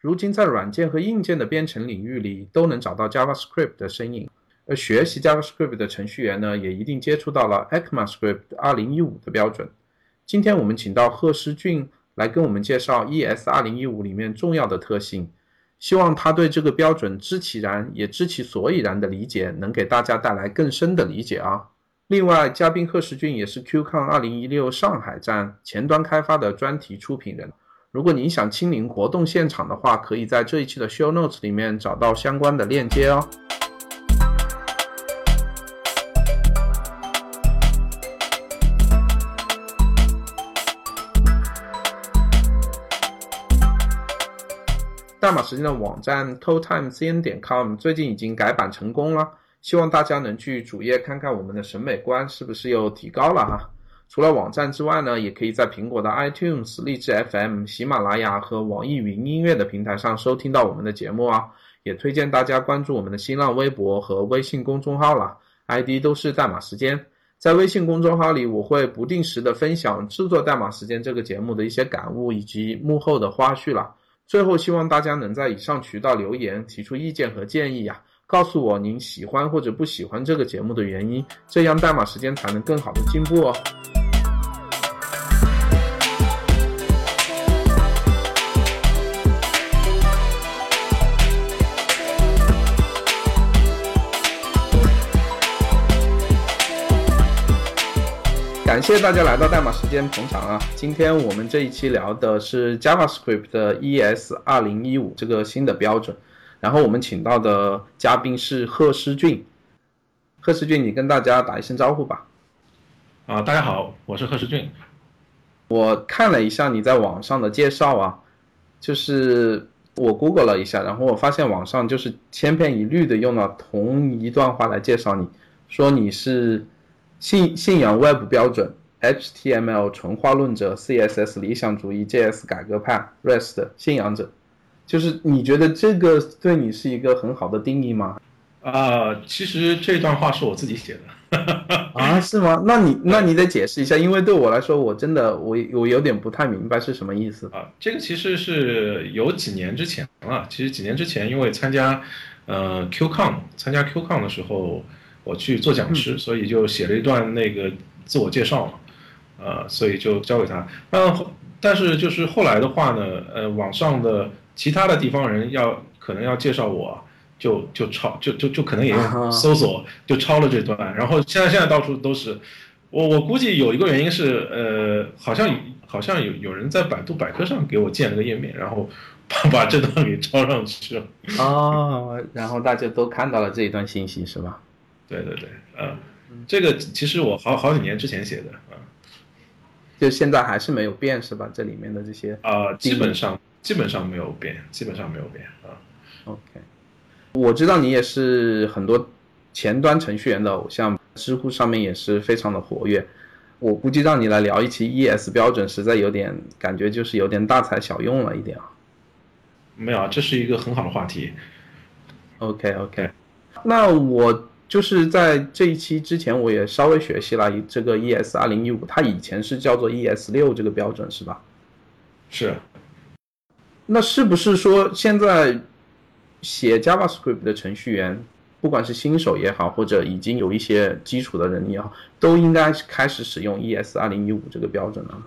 如今在软件和硬件的编程领域里都能找到 JavaScript 的身影。而学习 JavaScript 的程序员呢，也一定接触到了 ECMAScript 2015的标准。今天我们请到贺诗俊来跟我们介绍 ES 2015里面重要的特性，希望他对这个标准知其然也知其所以然的理解，能给大家带来更深的理解啊。另外，嘉宾贺世俊也是 QCon 2016上海站前端开发的专题出品人。如果您想亲临活动现场的话，可以在这一期的 Show Notes 里面找到相关的链接哦。代码时间的网站 totimecn 点 com 最近已经改版成功了，希望大家能去主页看看我们的审美观是不是又提高了哈。除了网站之外呢，也可以在苹果的 iTunes、荔枝 FM、喜马拉雅和网易云音乐的平台上收听到我们的节目啊。也推荐大家关注我们的新浪微博和微信公众号了，ID 都是代码时间。在微信公众号里，我会不定时的分享制作代码时间这个节目的一些感悟以及幕后的花絮了。最后，希望大家能在以上渠道留言，提出意见和建议呀，告诉我您喜欢或者不喜欢这个节目的原因，这样代码时间才能更好的进步哦。感谢大家来到代码时间捧场啊！今天我们这一期聊的是 JavaScript 的 ES 二零一五这个新的标准，然后我们请到的嘉宾是贺诗俊。贺诗俊，你跟大家打一声招呼吧。啊，大家好，我是贺诗俊。我看了一下你在网上的介绍啊，就是我 Google 了一下，然后我发现网上就是千篇一律的用了同一段话来介绍你，说你是。信信仰 Web 标准，HTML 纯化论者，CSS 理想主义，JS 改革派，REST 信仰者，就是你觉得这个对你是一个很好的定义吗？啊，其实这段话是我自己写的。啊，是吗？那你那你得解释一下，因为对我来说，我真的我我有点不太明白是什么意思啊。这个其实是有几年之前了，其实几年之前，因为参加呃 QCon 参加 QCon 的时候。我去做讲师，所以就写了一段那个自我介绍嘛，呃，所以就交给他。但但是就是后来的话呢，呃，网上的其他的地方人要可能要介绍我，就就抄就就就可能也搜索就抄了这段。然后现在现在到处都是，我我估计有一个原因是，呃，好像好像有有人在百度百科上给我建了个页面，然后把 把这段给抄上去了。哦，然后大家都看到了这一段信息是吧？对对对，嗯，这个其实我好好几年之前写的啊，就现在还是没有变是吧？这里面的这些啊，基本上基本上没有变，基本上没有变啊。OK，我知道你也是很多前端程序员的偶像，知乎上面也是非常的活跃。我估计让你来聊一期 ES 标准，实在有点感觉就是有点大材小用了一点啊。没有啊，这是一个很好的话题。OK OK，那我。就是在这一期之前，我也稍微学习了这个 ES 二零一五，它以前是叫做 ES 六这个标准，是吧？是。那是不是说现在写 JavaScript 的程序员，不管是新手也好，或者已经有一些基础的人也好，都应该开始使用 ES 二零一五这个标准了吗？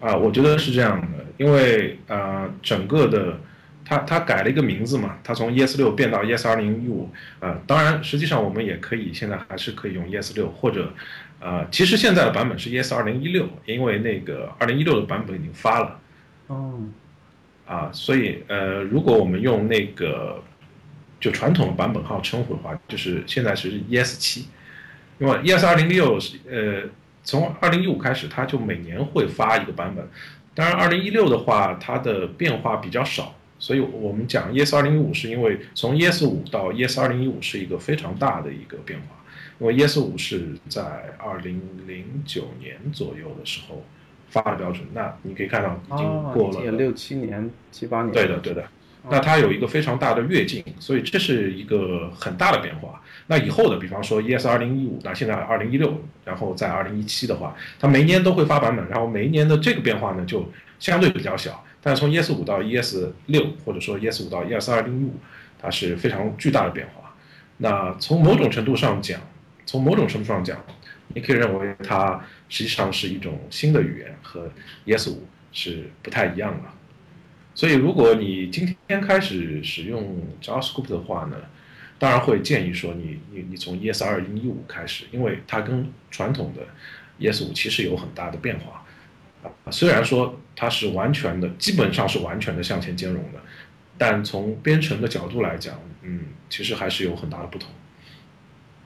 啊，我觉得是这样的，因为呃，整个的。它它改了一个名字嘛，它从 ES 六变到 ES 二零一五，呃，当然实际上我们也可以现在还是可以用 ES 六或者，呃，其实现在的版本是 ES 二零一六，因为那个二零一六的版本已经发了，哦，啊，所以呃，如果我们用那个就传统的版本号称呼的话，就是现在是 ES 七，因为 ES 二零六是呃从二零一五开始，它就每年会发一个版本，当然二零一六的话，它的变化比较少。所以我们讲 ES 二零一五是因为从 ES 五到 ES 二零一五是一个非常大的一个变化，因为 ES 五是在二零零九年左右的时候发的标准，那你可以看到已经过了六七年、七八年。对的，对的。那它有一个非常大的跃进，所以这是一个很大的变化。那以后的，比方说 ES 二零一五，那现在二零一六，然后在二零一七的话，它每一年都会发版本，然后每一年的这个变化呢就相对比较小。但是从 ES 五到 ES 六，或者说 ES 五到 ES 二零一五，它是非常巨大的变化。那从某种程度上讲，从某种程度上讲，你可以认为它实际上是一种新的语言，和 ES 五是不太一样的。所以，如果你今天开始使用 JavaScript 的话呢，当然会建议说你你你从 ES 二零一五开始，因为它跟传统的 ES 五其实有很大的变化。虽然说它是完全的，基本上是完全的向前兼容的，但从编程的角度来讲，嗯，其实还是有很大的不同。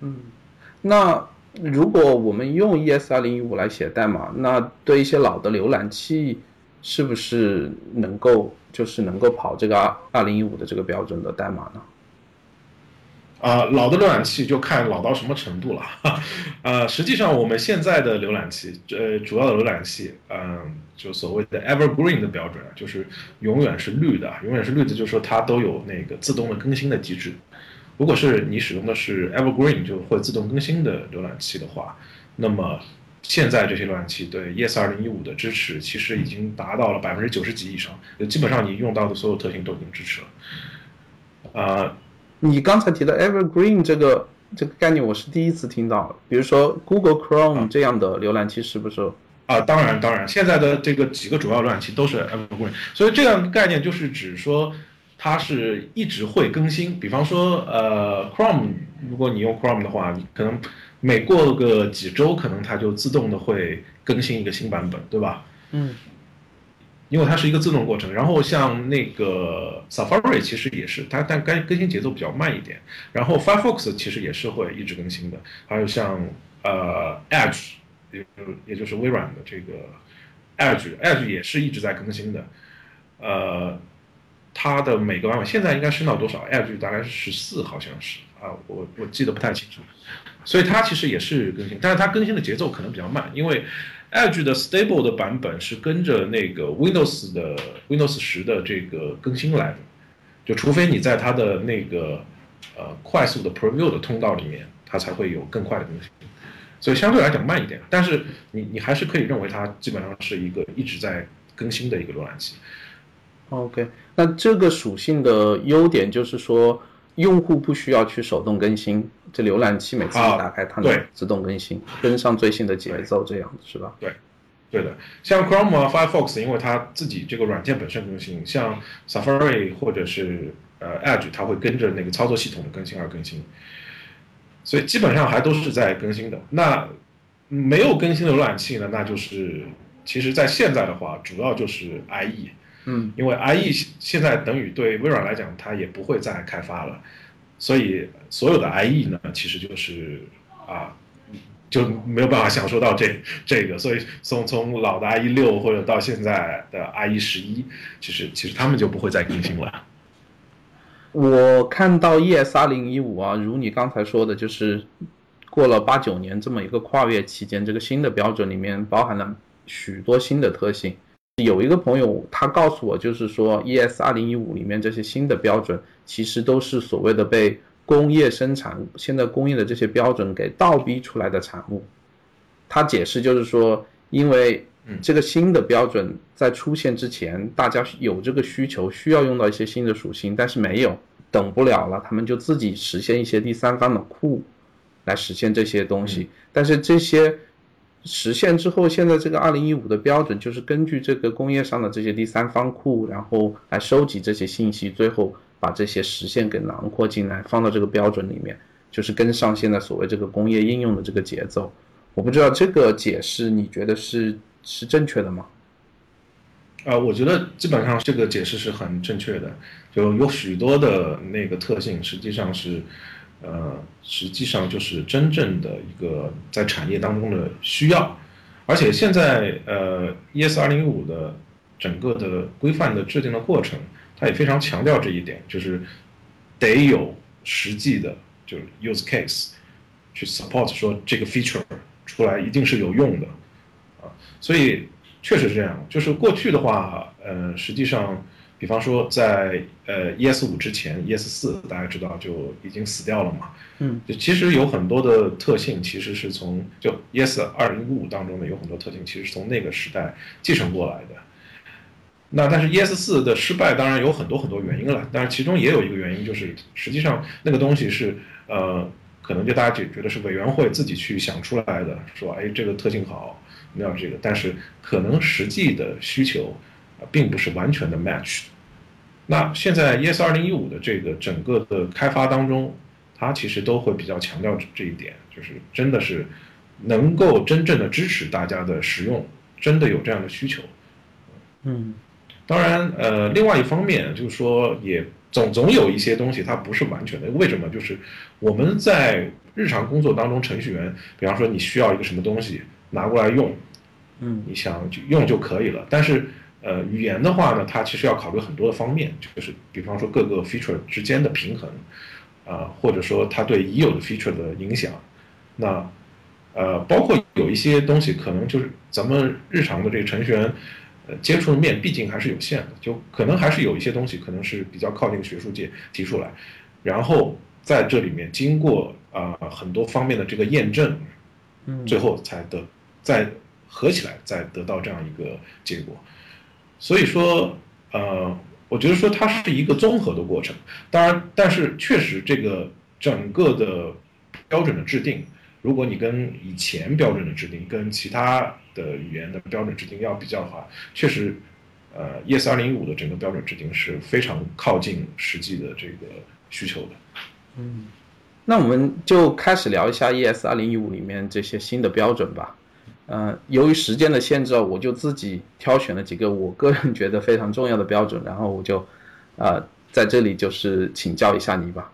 嗯，那如果我们用 ES 二零一五来写代码，那对一些老的浏览器，是不是能够就是能够跑这个二二零一五的这个标准的代码呢？啊，老的浏览器就看老到什么程度了。呃，实际上我们现在的浏览器，呃，主要的浏览器，嗯，就所谓的 Evergreen 的标准，就是永远是绿的，永远是绿的，就是说它都有那个自动的更新的机制。如果是你使用的是 Evergreen 就会自动更新的浏览器的话，那么现在这些浏览器对 yes 二零一五的支持其实已经达到了百分之九十几以上，基本上你用到的所有特性都已经支持了。啊。你刚才提到 Evergreen 这个这个概念，我是第一次听到。比如说 Google Chrome 这样的浏览器是不是？啊，当然当然，现在的这个几个主要浏览器都是 Evergreen，所以这样的概念就是指说它是一直会更新。比方说，呃，Chrome，如果你用 Chrome 的话，你可能每过个几周，可能它就自动的会更新一个新版本，对吧？嗯。因为它是一个自动过程，然后像那个 Safari 其实也是，它但更更新节奏比较慢一点。然后 Firefox 其实也是会一直更新的，还有像呃 Edge，也也就是微软的这个 Edge，Edge 也是一直在更新的。呃，它的每个版本现在应该升到多少？Edge 大概是十四，好像是啊，我我记得不太清楚。所以它其实也是更新，但是它更新的节奏可能比较慢，因为。Edge 的 Stable 的版本是跟着那个 Windows 的 Windows 十的这个更新来的，就除非你在它的那个呃快速的 Preview 的通道里面，它才会有更快的更新，所以相对来讲慢一点，但是你你还是可以认为它基本上是一个一直在更新的一个浏览器。OK，那这个属性的优点就是说。用户不需要去手动更新，这浏览器每次一打开，它能自动更新，跟上最新的节奏，这样是吧？对，对的。像 Chrome 啊、Firefox，因为它自己这个软件本身更新，像 Safari 或者是呃 Edge，它会跟着那个操作系统的更新而更新，所以基本上还都是在更新的。那没有更新的浏览器呢？那就是其实，在现在的话，主要就是 IE。嗯，因为 IE 现在等于对微软来讲，它也不会再开发了，所以所有的 IE 呢，其实就是啊，就没有办法享受到这这个，所以从从老的 IE 六或者到现在的 IE 十一，其实其实他们就不会再更新了。我看到 ES 二零一五啊，如你刚才说的，就是过了八九年这么一个跨越期间，这个新的标准里面包含了许多新的特性。有一个朋友，他告诉我，就是说，ES 二零一五里面这些新的标准，其实都是所谓的被工业生产现在工业的这些标准给倒逼出来的产物。他解释就是说，因为这个新的标准在出现之前，大家有这个需求，需要用到一些新的属性，但是没有，等不了了，他们就自己实现一些第三方的库来实现这些东西，但是这些。实现之后，现在这个二零一五的标准就是根据这个工业上的这些第三方库，然后来收集这些信息，最后把这些实现给囊括进来，放到这个标准里面，就是跟上现在所谓这个工业应用的这个节奏。我不知道这个解释你觉得是是正确的吗？啊，我觉得基本上这个解释是很正确的，就有许多的那个特性实际上是。呃，实际上就是真正的一个在产业当中的需要，而且现在呃，ES 二零一五的整个的规范的制定的过程，它也非常强调这一点，就是得有实际的，就是 use case 去 support 说这个 feature 出来一定是有用的啊，所以确实是这样，就是过去的话，呃，实际上。比方说，在呃 ES 五之前，ES 四大家知道就已经死掉了嘛。嗯，就其实有很多的特性，其实是从就 ES 二零五当中的有很多特性，其实是从那个时代继承过来的。那但是 ES 四的失败当然有很多很多原因了，但是其中也有一个原因就是实际上那个东西是呃，可能就大家觉觉得是委员会自己去想出来的，说哎这个特性好，要这个，但是可能实际的需求啊并不是完全的 match。那现在 ES 二零一五的这个整个的开发当中，它其实都会比较强调这一点，就是真的是能够真正的支持大家的使用，真的有这样的需求。嗯。当然，呃，另外一方面就是说，也总总有一些东西它不是完全的。为什么？就是我们在日常工作当中，程序员，比方说你需要一个什么东西拿过来用，嗯，你想用就可以了。但是，呃，语言的话呢，它其实要考虑很多的方面，就是比方说各个 feature 之间的平衡，啊，或者说它对已有的 feature 的影响，那，呃，包括有一些东西可能就是咱们日常的这个程序员。呃，接触的面毕竟还是有限的，就可能还是有一些东西可能是比较靠近学术界提出来，然后在这里面经过啊很多方面的这个验证，嗯，最后才得再合起来再得到这样一个结果。所以说，呃，我觉得说它是一个综合的过程。当然，但是确实这个整个的标准的制定。如果你跟以前标准的制定跟其他的语言的标准制定要比较的话，确实，呃，ES 二零一五的整个标准制定是非常靠近实际的这个需求的。嗯，那我们就开始聊一下 ES 二零一五里面这些新的标准吧。呃，由于时间的限制，我就自己挑选了几个我个人觉得非常重要的标准，然后我就，呃，在这里就是请教一下你吧。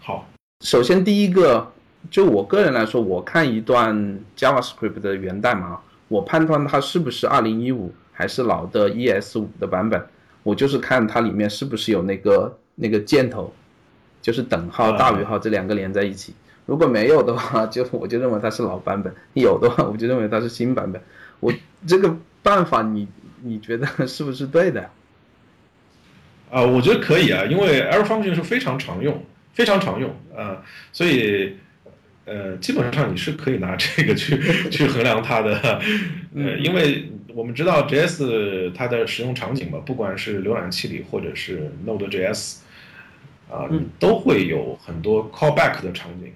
好，首先第一个。就我个人来说，我看一段 JavaScript 的源代码，我判断它是不是2015还是老的 ES5 的版本，我就是看它里面是不是有那个那个箭头，就是等号、大于号这两个连在一起。如果没有的话，就我就认为它是老版本；有的话，我就认为它是新版本。我这个办法，你你觉得 是不是对的？啊，我觉得可以啊，因为 error function 是非常常用，非常常用啊，所以。呃，基本上你是可以拿这个去去衡量它的，呃，因为我们知道 JS 它的使用场景嘛，不管是浏览器里或者是 Node.js，啊，都会有很多 callback 的场景。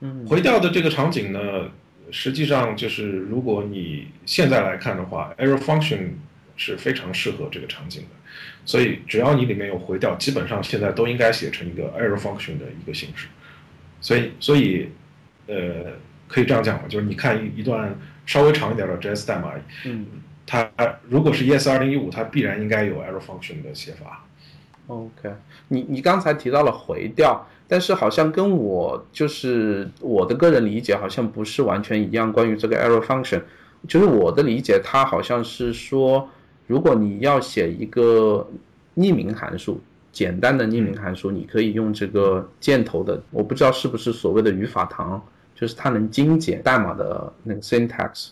嗯，回调的这个场景呢，实际上就是如果你现在来看的话，error function 是非常适合这个场景的，所以只要你里面有回调，基本上现在都应该写成一个 error function 的一个形式。所以，所以，呃，可以这样讲嘛，就是你看一一段稍微长一点的 JS 代码，嗯，它如果是 ES 二零一五，它必然应该有 error function 的写法。OK，你你刚才提到了回调，但是好像跟我就是我的个人理解好像不是完全一样。关于这个 error function，就是我的理解，它好像是说，如果你要写一个匿名函数。简单的匿名函数，你可以用这个箭头的，我不知道是不是所谓的语法堂，就是它能精简代码的那个 syntax。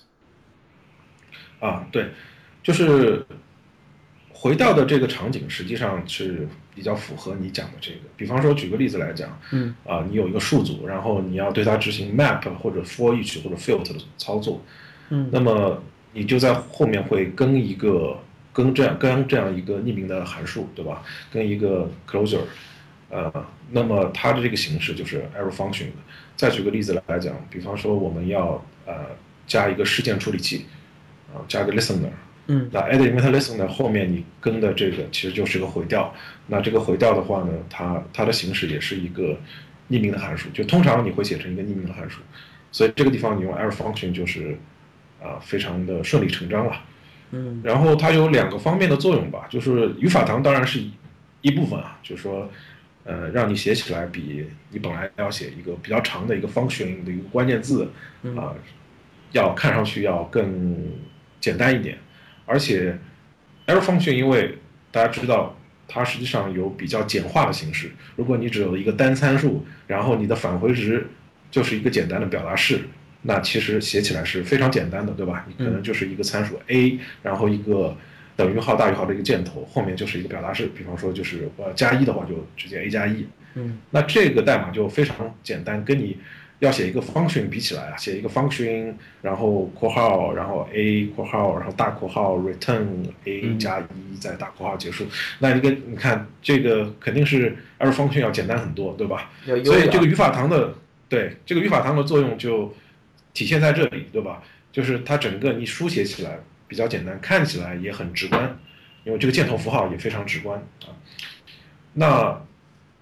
啊，对，就是回到的这个场景，实际上是比较符合你讲的这个。比方说，举个例子来讲，嗯，啊，你有一个数组，然后你要对它执行 map 或者 for each 或者 filter 的操作，嗯，那么你就在后面会跟一个。跟这样跟这样一个匿名的函数，对吧？跟一个 closure，呃，那么它的这个形式就是 error function 的。再举个例子来讲，比方说我们要呃加一个事件处理器，啊，加个 listener，嗯，那 add event listener 后面你跟的这个其实就是个回调。那这个回调的话呢，它它的形式也是一个匿名的函数，就通常你会写成一个匿名的函数，所以这个地方你用 error function 就是啊非常的顺理成章了。嗯，然后它有两个方面的作用吧，就是语法堂当然是一部分啊，就是说，呃，让你写起来比你本来要写一个比较长的一个 function 的一个关键字啊，要看上去要更简单一点。而且，error function 因为大家知道它实际上有比较简化的形式，如果你只有一个单参数，然后你的返回值就是一个简单的表达式。那其实写起来是非常简单的，对吧？你可能就是一个参数 a，然后一个等于号大于号的一个箭头，后面就是一个表达式。比方说，就是呃加一的话，就直接 a 加一。嗯，那这个代码就非常简单，跟你要写一个 function 比起来啊，写一个 function，然后括号，然后 a 括号，然后大括号 return a 加一，再大括号结束。那一个你看这个肯定是 error function 要简单很多，对吧？所以这个语法堂的对这个语法堂的作用就体现在这里，对吧？就是它整个你书写起来比较简单，看起来也很直观，因为这个箭头符号也非常直观啊。那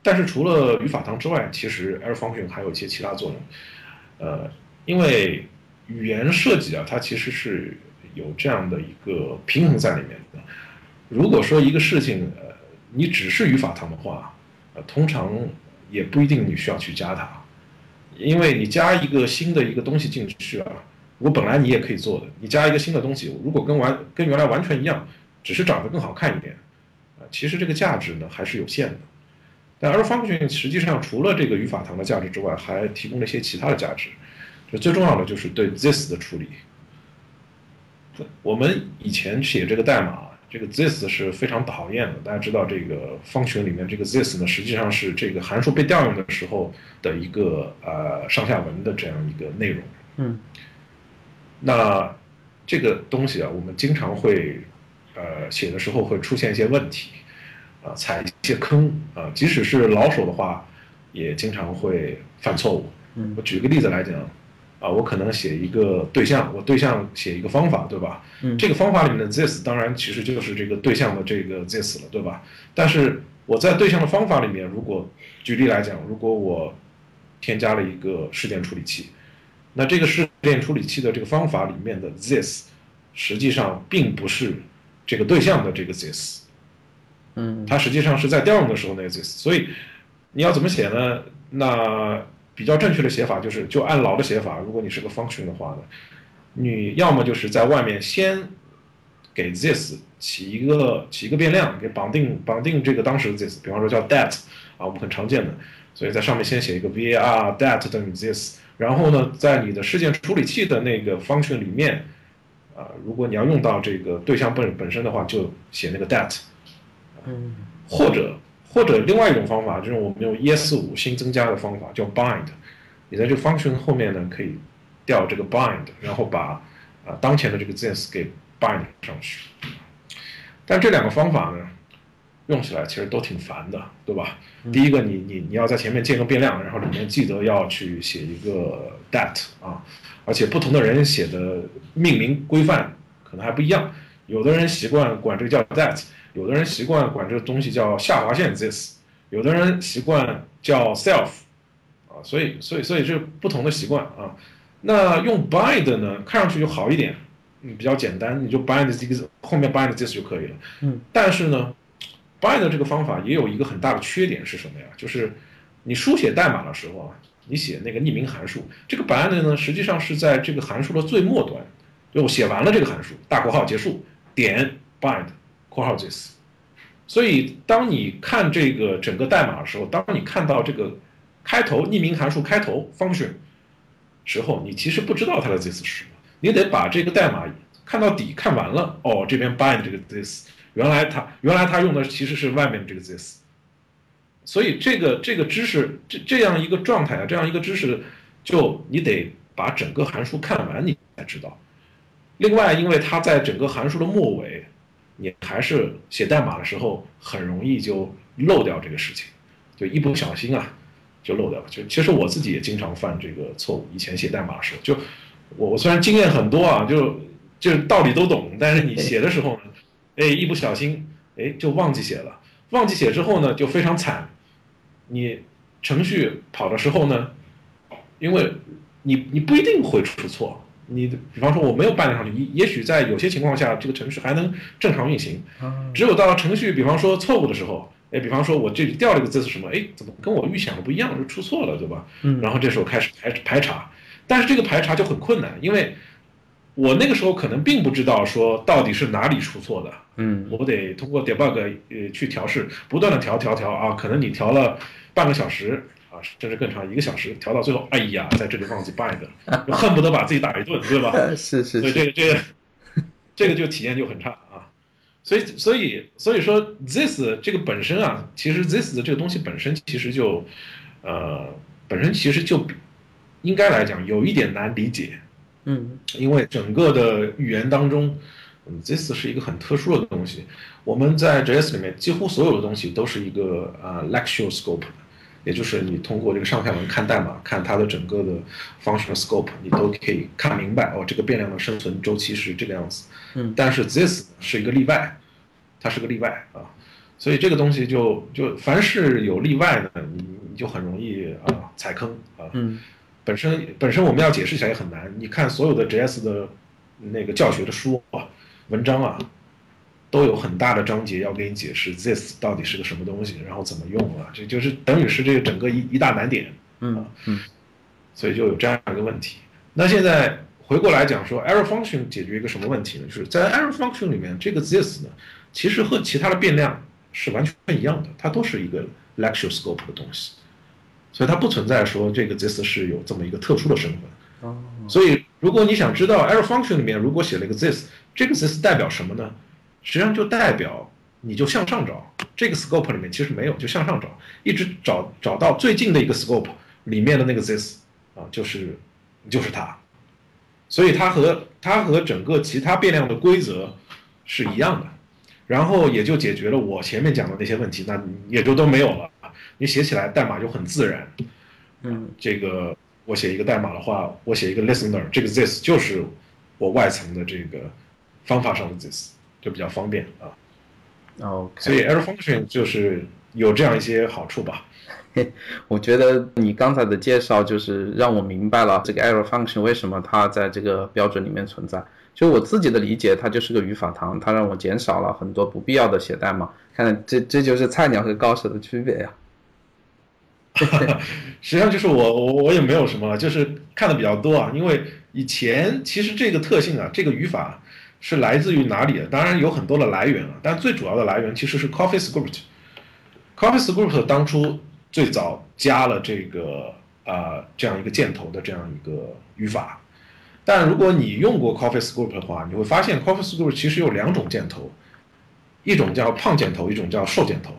但是除了语法堂之外，其实 Air function 还有一些其他作用，呃，因为语言设计啊，它其实是有这样的一个平衡在里面的。如果说一个事情，呃，你只是语法堂的话，呃，通常也不一定你需要去加它，因为你加一个新的一个东西进去啊，我本来你也可以做的，你加一个新的东西，如果跟完跟原来完全一样，只是长得更好看一点，啊，其实这个价值呢还是有限的。但 error function 实际上除了这个语法堂的价值之外，还提供了一些其他的价值。就最重要的就是对 this 的处理。我们以前写这个代码，这个 this 是非常讨厌的。大家知道这个 function 里面这个 this 呢，实际上是这个函数被调用的时候的一个呃上下文的这样一个内容。嗯。那这个东西啊，我们经常会呃写的时候会出现一些问题。啊，踩一些坑啊，即使是老手的话，也经常会犯错误。嗯，我举个例子来讲，啊，我可能写一个对象，我对象写一个方法，对吧？嗯，这个方法里面的 this 当然其实就是这个对象的这个 this 了，对吧？但是我在对象的方法里面，如果举例来讲，如果我添加了一个事件处理器，那这个事件处理器的这个方法里面的 this 实际上并不是这个对象的这个 this。嗯，它实际上是在调用的时候那个 this，所以你要怎么写呢？那比较正确的写法就是就按老的写法，如果你是个 function 的话呢，你要么就是在外面先给 this 起一个起一个变量，给绑定绑定这个当时的 this，比方说叫 that 啊，我们很常见的，所以在上面先写一个 var that 等于 this，然后呢，在你的事件处理器的那个 function 里面，啊，如果你要用到这个对象本本身的话，就写那个 that。嗯，或者或者另外一种方法，就是我们用 ES5 新增加的方法，叫 bind。你在这个 function 后面呢，可以调这个 bind，然后把啊当前的这个 this 给 bind 上去。但这两个方法呢，用起来其实都挺烦的，对吧？第一个，你你你要在前面建个变量，然后里面记得要去写一个 that 啊，而且不同的人写的命名规范可能还不一样，有的人习惯管这个叫 that。有的人习惯管这个东西叫下划线 this，有的人习惯叫 self，啊，所以所以所以这不同的习惯啊。那用 bind 呢，看上去就好一点，嗯，比较简单，你就 bind this 后面 bind this 就可以了。嗯。但是呢，bind 这个方法也有一个很大的缺点是什么呀？就是你书写代码的时候啊，你写那个匿名函数，这个 bind 呢，实际上是在这个函数的最末端，就我写完了这个函数，大括号结束，点 bind。括号 this，所以当你看这个整个代码的时候，当你看到这个开头匿名函数开头 function 时候，你其实不知道它的 this 是什么，你得把这个代码看到底看完了。哦，这边 bind 这个 this，原来它原来它用的其实是外面这个 this，所以这个这个知识这这样一个状态啊，这样一个知识，就你得把整个函数看完你才知道。另外，因为它在整个函数的末尾。你还是写代码的时候很容易就漏掉这个事情，就一不小心啊就漏掉了。就其实我自己也经常犯这个错误。以前写代码的时候，就我我虽然经验很多啊，就就道理都懂，但是你写的时候呢，哎一不小心哎就忘记写了，忘记写之后呢就非常惨。你程序跑的时候呢，因为你你不一定会出错。你比方说我没有办上去，也也许在有些情况下，这个程序还能正常运行。只有到程序比方说错误的时候，哎，比方说我这里调了一个字是什么？哎，怎么跟我预想的不一样，就出错了，对吧？嗯。然后这时候开始排排查，但是这个排查就很困难，因为我那个时候可能并不知道说到底是哪里出错的。嗯。我得通过 debug 呃去调试，不断的调调调啊，可能你调了半个小时。甚至更长，一个小时调到最后，哎呀，在这里忘记 bind 了，恨不得把自己打一顿，对吧？是 是。所以这个这个这个就体验就很差啊。所以所以所以说，this 这个本身啊，其实 this 的这个东西本身其实就呃本身其实就应该来讲有一点难理解，嗯因为整个的语言当中，嗯，this 是一个很特殊的东西。我们在 JS 里面几乎所有的东西都是一个啊、lecture scope，也就是你通过这个上下文看代码，看它的整个的 function scope，你都可以看明白哦，这个变量的生存周期是这个样子。嗯但是 this 是一个例外，它是个例外啊，所以这个东西就就凡是有例外的，你你就很容易啊踩坑啊。嗯本身本身我们要解释起来也很难。你看所有的 JS 的那个教学的书啊、文章啊，都有很大的章节要给你解释 this 到底是个什么东西，然后怎么用啊，这就是等于是这个整个一一大难点，嗯嗯所以就有这样一个问题。那现在回过来讲说，error function 解决一个什么问题呢？就是在 error function 里面，这个 this 呢，其实和其他的变量是完全一样的，它都是一个 lecture scope 的东西，所以它不存在说这个 this 是有这么一个特殊的身份。哦所以，如果你想知道 error function 里面如果写了一个 this，这个 this 代表什么呢？实际上就代表你就向上找，这个 scope 里面其实没有，就向上找，一直找找到最近的一个 scope 里面的那个 this 啊，就是就是它。所以它和它和整个其他变量的规则是一样的，然后也就解决了我前面讲的那些问题，那也就都没有了。你写起来代码就很自然。嗯这个我写一个代码的话，我写一个 listener，这个 this 就是我外层的这个方法上的 this，就比较方便啊。，OK。所以 error function 就是有这样一些好处吧。我觉得你刚才的介绍就是让我明白了这个 error function 为什么它在这个标准里面存在。就我自己的理解，它就是个语法糖，它让我减少了很多不必要的写代码。看，这这就是菜鸟和高手的区别呀。实际上就是我我我也没有什么了，就是看的比较多啊。因为以前其实这个特性啊，这个语法是来自于哪里的？当然有很多的来源啊，但最主要的来源其实是 CoffeeScript。CoffeeScript 当初最早加了这个啊、这样一个箭头的这样一个语法，但如果你用过 CoffeeScript 的话，你会发现 CoffeeScript 其实有两种箭头，一种叫胖箭头，一种叫瘦箭头。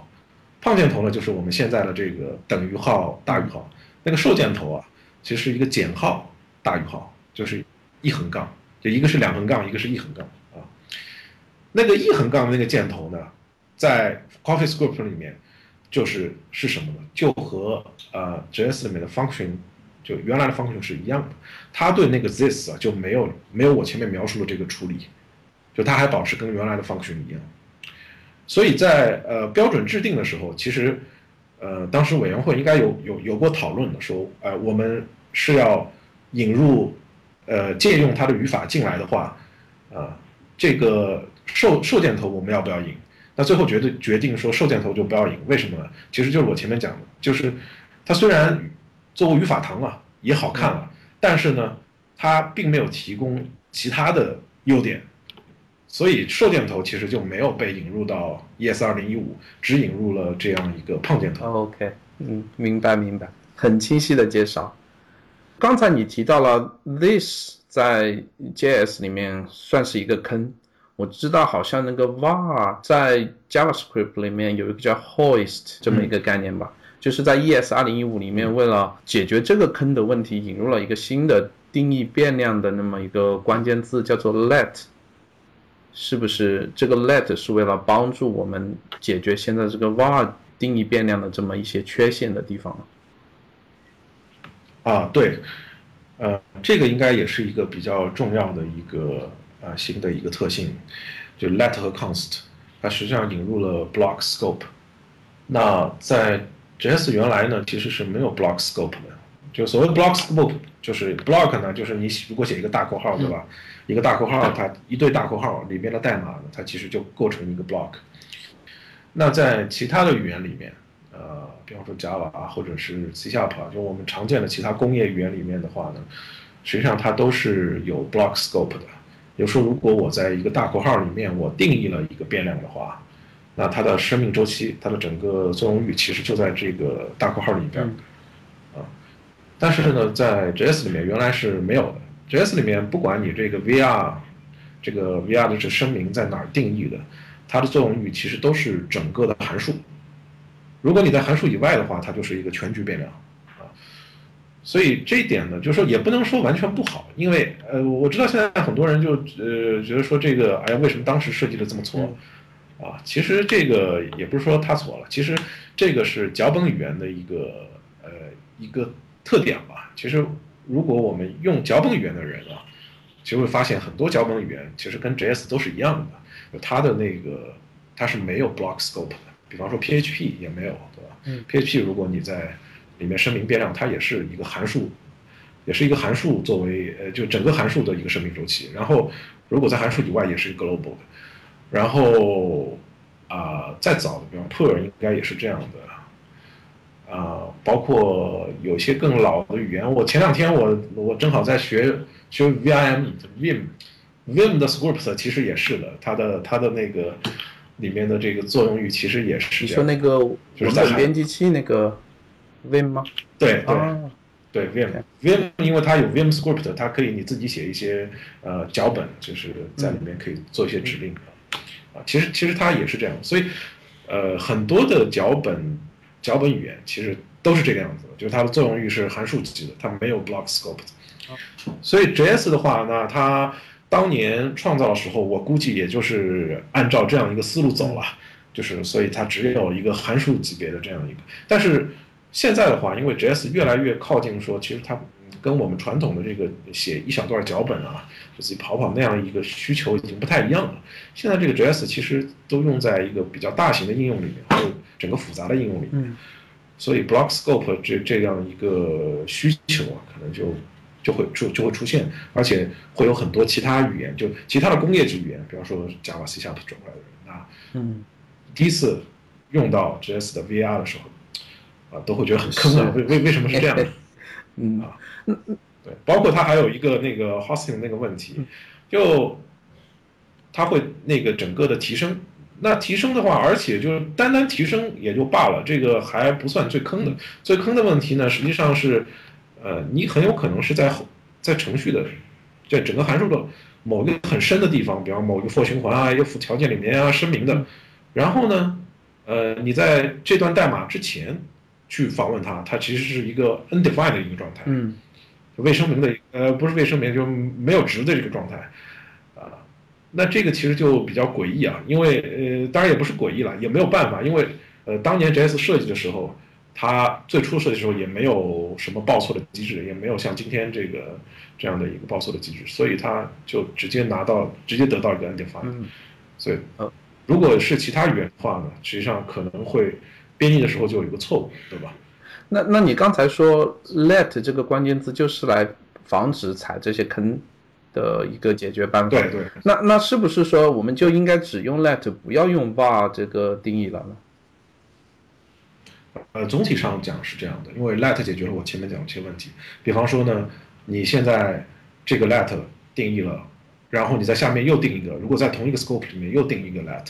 胖箭头呢，就是我们现在的这个等于号、大于号；那个瘦箭头啊，其实是一个减号、大于号，就是一横杠，就一个是两横杠，一个是一横杠。那个一横杠的那个箭头呢，在 CoffeeScript 里面就是是什么呢？就和呃 JS 里面的 function 就原来的 function 是一样的，它对那个 this 啊就没有没有我前面描述的这个处理，就它还保持跟原来的 function 一样。所以在呃标准制定的时候，其实呃当时委员会应该有有有过讨论的，说呃我们是要引入呃借用它的语法进来的话，啊、这个受受箭头我们要不要赢？那最后决定决定说瘦箭头就不要赢，为什么呢？其实就是我前面讲的，就是它虽然作为语法堂啊也好看了，但是呢，它并没有提供其他的优点，所以瘦箭头其实就没有被引入到 ES 二零一五，只引入了这样一个胖箭头。OK，嗯，明白明白，很清晰的介绍。刚才你提到了 this 在 JS 里面算是一个坑，我知道好像那个 var 在 JavaScript 里面有一个叫 hoist 这么一个概念吧，就是在 ES 二零一五里面为了解决这个坑的问题，引入了一个新的定义变量的那么一个关键字，叫做 let。是不是这个 let 是为了帮助我们解决现在这个 var 定义变量的这么一些缺陷的地方？啊，对，呃，这个应该也是一个比较重要的一个啊、新的一个特性，就 let 和 const，它实际上引入了 block scope。那在 JS 原来呢，其实是没有 block scope 的。就所谓 block scope，就是 block 呢，就是你如果写一个大括号，对吧？一个大括号，它一对大括号里面的代码呢，它其实就构成一个 block。那在其他的语言里面，呃，比方说 Java 啊，或者是 C Sharp 啊，就我们常见的其他工业语言里面的话呢，实际上它都是有 block scope 的。比如说，如果我在一个大括号里面我定义了一个变量的话，那它的生命周期，它的整个作用域其实就在这个大括号里边。啊，但是呢，在 JS 里面原来是没有的。JS 里面不管你这个 VR 这个 VR 的这声明在哪儿定义的，它的作用域其实都是整个的函数。如果你在函数以外的话，它就是一个全局变量啊。所以这一点呢，就是说也不能说完全不好，因为呃，我知道现在很多人就呃觉得说这个，哎呀，为什么当时设计的这么错？啊，其实这个也不是说他错了，其实这个是脚本语言的一个呃一个特点吧。其实如果我们用脚本语言的人啊，其实会发现很多脚本语言其实跟 JS 都是一样的，它的那个它是没有 block scope 的，比方说 PHP 也没有，对吧？嗯，PHP 如果你在里面声明变量，它也是一个函数，也是一个函数作为呃就整个函数的一个生命周期。然后如果在函数以外也是 global 的。然后啊、再早的，比方 Per 应该也是这样的，啊、包括有些更老的语言，我前两天我我正好在学学 Vim Vim Vim 的 script 其实也是的，它的它的那个里面的这个作用域其实也是你。说那个文本是在编辑器那个 Vim 吗？对对、啊，对 Vim Vim，因为它有 Vim script，它可以你自己写一些呃脚本，就是在里面可以做一些指令啊。其实其实它也是这样，所以呃很多的脚本脚本语言其实都是这个样子的，就是它的作用域是函数级的，它没有 block scope 的。所以 JS 的话，那它当年创造的时候，我估计也就是按照这样一个思路走了，就是所以它只有一个函数级别的这样一个。但是现在的话，因为 JS 越来越靠近说，其实它跟我们传统的这个写一小段脚本啊，就自己跑跑那样一个需求已经不太一样了。现在这个 JS 其实都用在一个比较大型的应用里面，还有整个复杂的应用里面。嗯所以 block scope 这这样一个需求啊，可能就就会出就会出现，而且会有很多其他语言，就其他的工业级语言，比方说 Java、C# 转过来的人，啊嗯，第一次用到 JS 的 VR 的时候，啊，都会觉得很坑啊，为为为什么是这样的？嗯啊对，包括它还有一个那个 hosting 那个问题，就它会那个整个的提升。那提升的话，而且就是单单提升也就罢了，这个还不算最坑的。最坑的问题呢，实际上是，呃，你很有可能是在后在程序的，在整个函数的某一个很深的地方，比方某一个 for 循环啊、if 条件里面啊声明的，然后呢，呃，你在这段代码之前去访问它，它其实是一个 undefined 的一个状态。嗯。未声明的，呃，不是未声明，就没有值的这个状态，啊，那这个其实就比较诡异啊，因为呃，当然也不是诡异了，也没有办法，因为呃，当年 JS 设计的时候，它最初设计的时候也没有什么报错的机制，也没有像今天这个这样的一个报错的机制，所以它就直接拿到，直接得到一个 undefined，、嗯。所以呃。如果是其他语言的话呢，实际上可能会编译的时候就有一个错误，对吧？那那你刚才说 let 这个关键字就是来防止踩这些坑的一个解决办法。对对。那那是不是说我们就应该只用 let，不要用 var 这个定义了呢？呃，总体上讲是这样的，因为 let 解决了我前面讲的一些问题。比方说呢，你现在这个 let 定义了，然后你在下面又定一个，如果在同一个 scope 里面又定一个 let，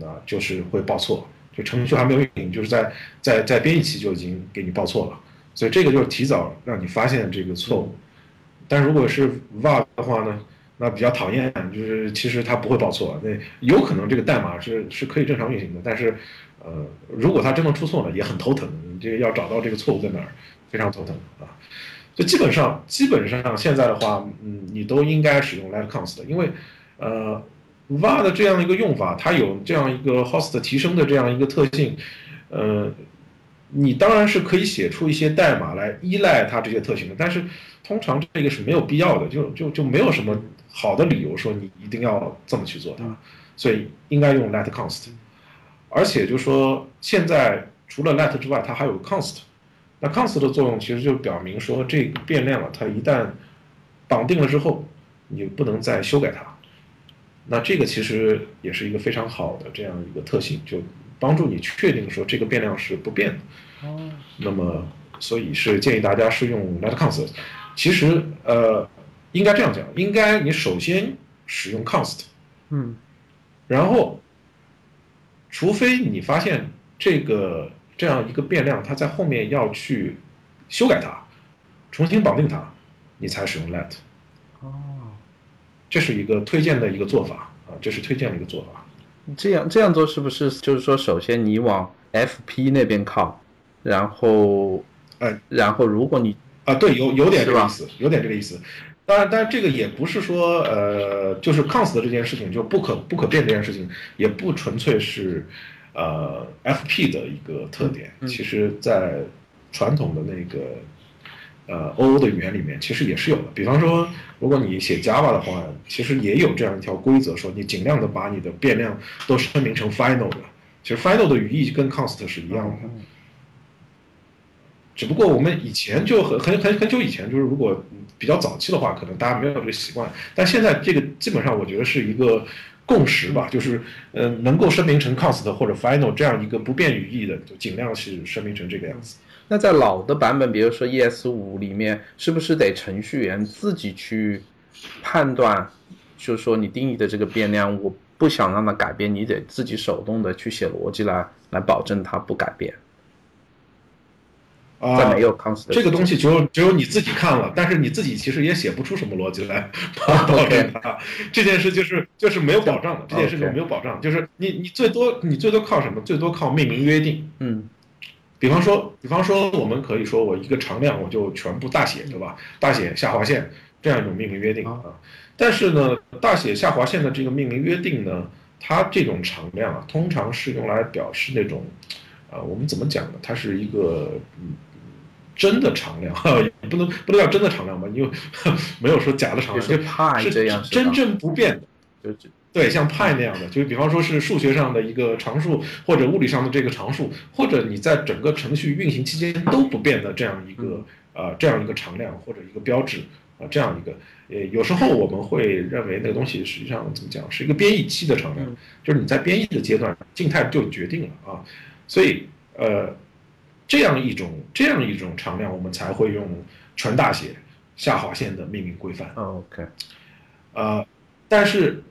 那就是会报错，就程序还没有运行，就是在在在编译期就已经给你报错了，所以这个就是提早让你发现这个错误。但如果是 var 的话呢，那比较讨厌，就是其实它不会报错，那有可能这个代码是是可以正常运行的，但是呃，如果它真的出错了，也很头疼，你这个要找到这个错误在哪儿，非常头疼啊。就基本上基本上现在的话，嗯，你都应该使用 let const，因为呃 V 的这样一个用法，它有这样一个 host 提升的这样一个特性，呃，你当然是可以写出一些代码来依赖它这些特性的，但是通常这个是没有必要的，就就就没有什么好的理由说你一定要这么去做它，所以应该用 let const。而且就说现在除了 let 之外，它还有 const。那 const 的作用其实就表明说这个变量啊，它一旦绑定了之后，你不能再修改它。那这个其实也是一个非常好的这样一个特性，就帮助你确定说这个变量是不变的。哦，那么，所以是建议大家是用 let const。其实，呃，应该这样讲，应该你首先使用 const，嗯然后，除非你发现这个这样一个变量，它在后面要去修改它，重新绑定它，你才使用 let。哦，这是一个推荐的一个做法啊，这是推荐的一个做法。这样这样做是不是就是说，首先你往 FP 那边靠，然后呃，然后如果你啊，对，有有点这个意思，有点这个意思。当然，当然这个也不是说，呃，就是 const 这件事情就不可不可变这件事情，也不纯粹是，呃，FP 的一个特点。嗯其实，在传统的那个，呃，OO 的语言里面，其实也是有的。比方说，如果你写 Java 的话，其实也有这样一条规则，说你尽量的把你的变量都声明成 final 的。其实 final 的语义跟 const 是一样的。只不过我们以前就很很很很久以前，就是如果比较早期的话，可能大家没有这个习惯。但现在这个基本上我觉得是一个共识吧，就是呃能够声明成 const 或者 final 这样一个不变语义的，就尽量是声明成这个样子。那在老的版本，比如说 ES 五里面，是不是得程序员自己去判断？就是说你定义的这个变量，我不想让它改变，你得自己手动的去写逻辑来来保证它不改变。啊、在没有 const 的这个东西只有只有你自己看了，但是你自己其实也写不出什么逻辑来 保证 它。这件事就是就是没有保障的，这件事情没有保障，就是你你最多你最多靠什么？最多靠命名约定。嗯比方说，比方说，我们可以说我一个常量我就全部大写，对吧？大写下划线这样一种命名约定啊。但是呢，大写下划线的这个命名约定呢，它这种常量啊，通常是用来表示那种，啊，我们怎么讲呢？它是一个嗯真的常量，也不能不能叫真的常量吧，因为 没有说假的常量，就是这样真正不变的。就是对，像派那样的，就比方说是数学上的一个常数，或者物理上的这个常数，或者你在整个程序运行期间都不变的这样一个呃这样一个常量或者一个标志啊、这样一个，呃，有时候我们会认为那个东西实际上怎么讲是一个编译期的常量，嗯就是你在编译的阶段静态就决定了啊，所以呃这样一种这样一种常量，我们才会用全大写下划线的命名规范。哦 OK，呃，但是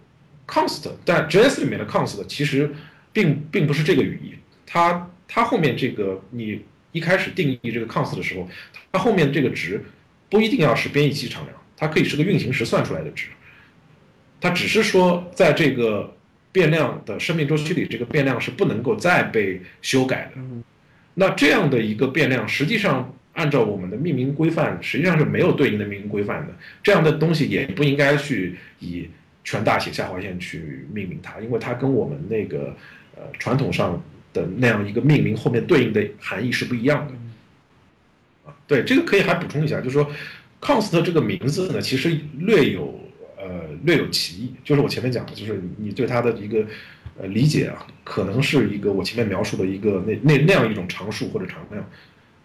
const 但 JS 里面的 const 其实并并不是这个语义，它它后面这个你一开始定义这个 const 的时候，它后面这个值不一定要是编译器常量，它可以是个运行时算出来的值，它只是说在这个变量的生命周期里，这个变量是不能够再被修改的。那这样的一个变量，实际上按照我们的命名规范，实际上是没有对应的命名规范的。这样的东西也不应该去以全大写下划线去命名它，因为它跟我们那个呃传统上的那样一个命名后面对应的含义是不一样的。啊，对，这个可以还补充一下，就是说，const 这个名字呢，其实略有呃略有歧义，就是我前面讲的，就是你对它的一个呃理解啊，可能是一个我前面描述的一个那那那样一种常数或者常量，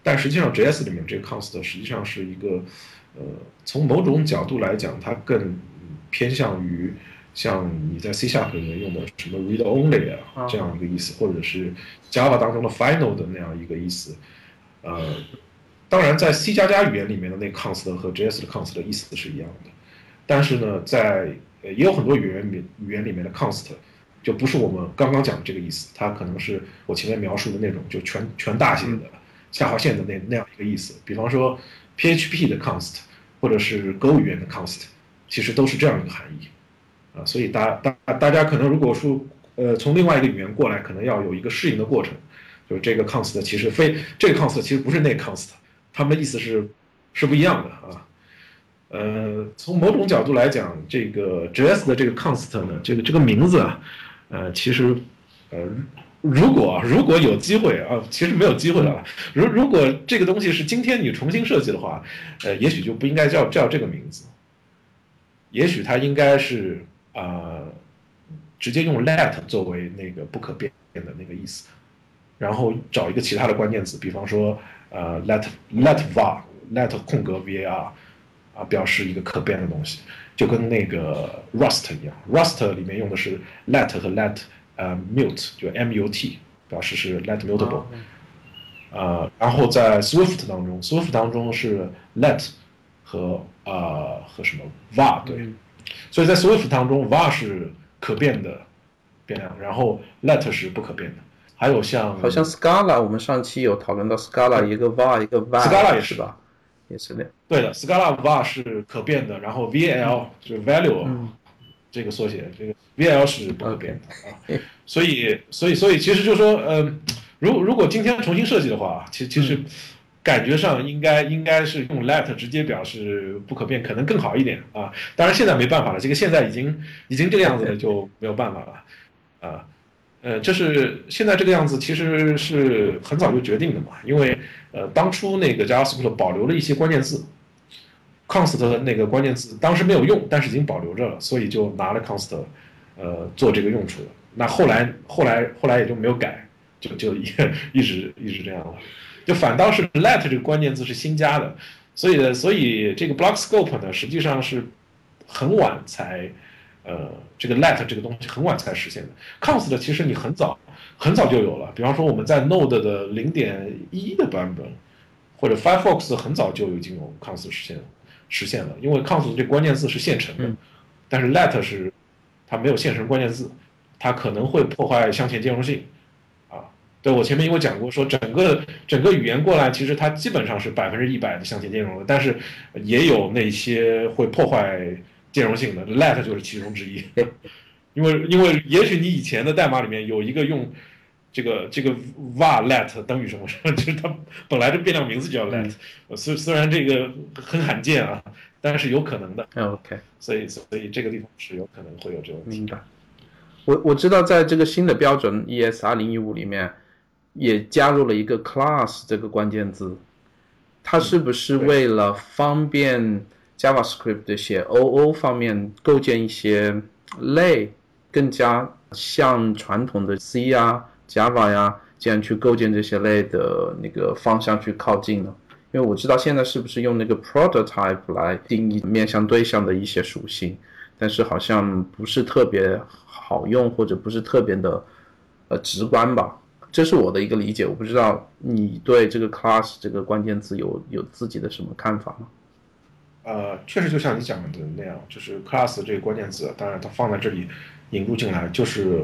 但实际上 JS 里面这个 const 实际上是一个呃从某种角度来讲，它更偏向于像你在 C Sharp 里面用的什么 read only 啊啊这样一个意思，或者是 Java 当中的 final 的那样一个意思，呃。当然，在 C 加加语言里面的那个 const 和 JS 的 const 的意思是一样的，但是呢，在呃也有很多语言里语言里面的 const 就不是我们刚刚讲的这个意思，它可能是我前面描述的那种就全全大写的下划线的那那样一个意思。比方说 PHP 的 const 或者是 Go 语言的 const，其实都是这样一个含义啊。所以大大大家可能如果说呃从另外一个语言过来，可能要有一个适应的过程。就是这个 const 其实非这个 const 其实不是那个 const。他们的意思是是不一样的啊。呃，从某种角度来讲，这个 JS 的这个 const 呢，这个这个名字啊，呃，其实呃，如果如果有机会啊，其实没有机会了。如如果这个东西是今天你重新设计的话，呃，也许就不应该叫叫这个名字，也许它应该是啊、呃，直接用 let 作为那个不可变的那个意思，然后找一个其他的关键词，比方说。呃，let let var let 空格 var 啊，表示一个可变的东西，就跟那个 Rust 一样，Rust 里面用的是 let 和 let 呃 mute 就 mut 表示是 let mutable，呃，然后在 Swift 当中，Swift 当中是 let 和呃和什么 var 对，所以在 Swift 当中 var 是可变的变量，然后 let 是不可变的。还有像好像 Scala，我们上期有讨论到 Scala 一个 var 一个 var。Scala 也是吧？也是那样。对的，Scala var 是可变的，然后 val 就是 value、这个缩写，这个 val 是不可变的啊。所以，所以，所以，其实就是说，呃，如如果今天重新设计的话，其其实感觉上应该应该是用 let 直接表示不可变，可能更好一点啊。当然现在没办法了，这个现在已经已经这个样子了，就没有办法了啊。呃，这是现在这个样子，其实是很早就决定的嘛，因为呃当初那个 JavaScript 保留了一些关键字，const 的那个关键字当时没有用，但是已经保留着了，所以就拿了 const 呃做这个用处。那后来后来后来也就没有改，就就一 一直一直这样了。就反倒是 let 这个关键字是新加的，所以呢，所以这个 block scope 呢，实际上是很晚才，呃，这个 let 这个东西很晚才实现的。const 的其实你很早很早就有了，比方说我们在 Node 的零点一的版本，或者 Firefox 很早就已经有 const 实现实现了，因为 const 这关键字是现成的，但是 let 是它没有现成关键字，它可能会破坏向前兼容性。对，我前面因为讲过，说整个整个语言过来，其实它基本上是百分之一百的向前兼容的，但是也有那些会破坏兼容性的，let 就是其中之一。因为因为也许你以前的代码里面有一个用这个这个 var let 等于什么什么，就是它本来这变量名字叫 let，虽虽然这个很罕见啊，但是有可能的。OK，所以所以这个地方是有可能会有这种问题。明白。我我知道在这个新的标准 ES 二零一五里面。也加入了一个 class 这个关键字，它是不是为了方便 JavaScript 写 OO 方面构建一些类，更加像传统的 C 呀、Java 呀这样去构建这些类的那个方向去靠近呢？因为我知道现在是不是用那个 prototype 来定义面向对象的一些属性，但是好像不是特别好用，或者不是特别的呃直观吧。这是我的一个理解，我不知道你对这个 class 这个关键字有有自己的什么看法吗？呃，确实就像你讲的那样，就是 class 这个关键字，当然它放在这里引入进来，就是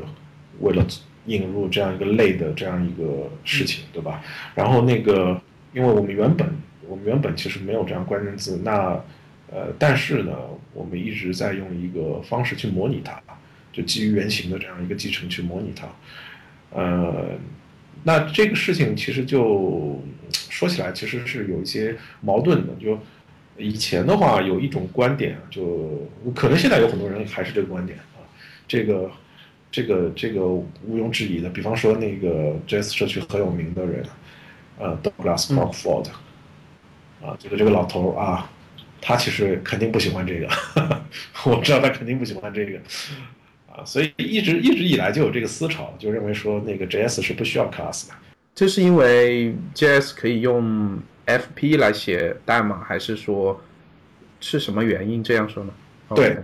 为了引入这样一个类的这样一个事情，对吧？然后那个，因为我们原本我们原本其实没有这样关键字，那呃，但是呢，我们一直在用一个方式去模拟它，就基于原型的这样一个继承去模拟它。呃，那这个事情其实就说起来，其实是有一些矛盾的。就以前的话，有一种观点，就可能现在有很多人还是这个观点啊。这个、这个、这个毋庸置疑的。比方说，那个 JS 社区很有名的人，呃，Douglas Crockford，啊，这个这个老头啊，他其实肯定不喜欢这个。我知道他肯定不喜欢这个。啊，所以一直一直以来就有这个思潮，就认为说那个 JS 是不需要 class 的。这是因为 JS 可以用 FP 来写代码，还是说是什么原因这样说呢？对，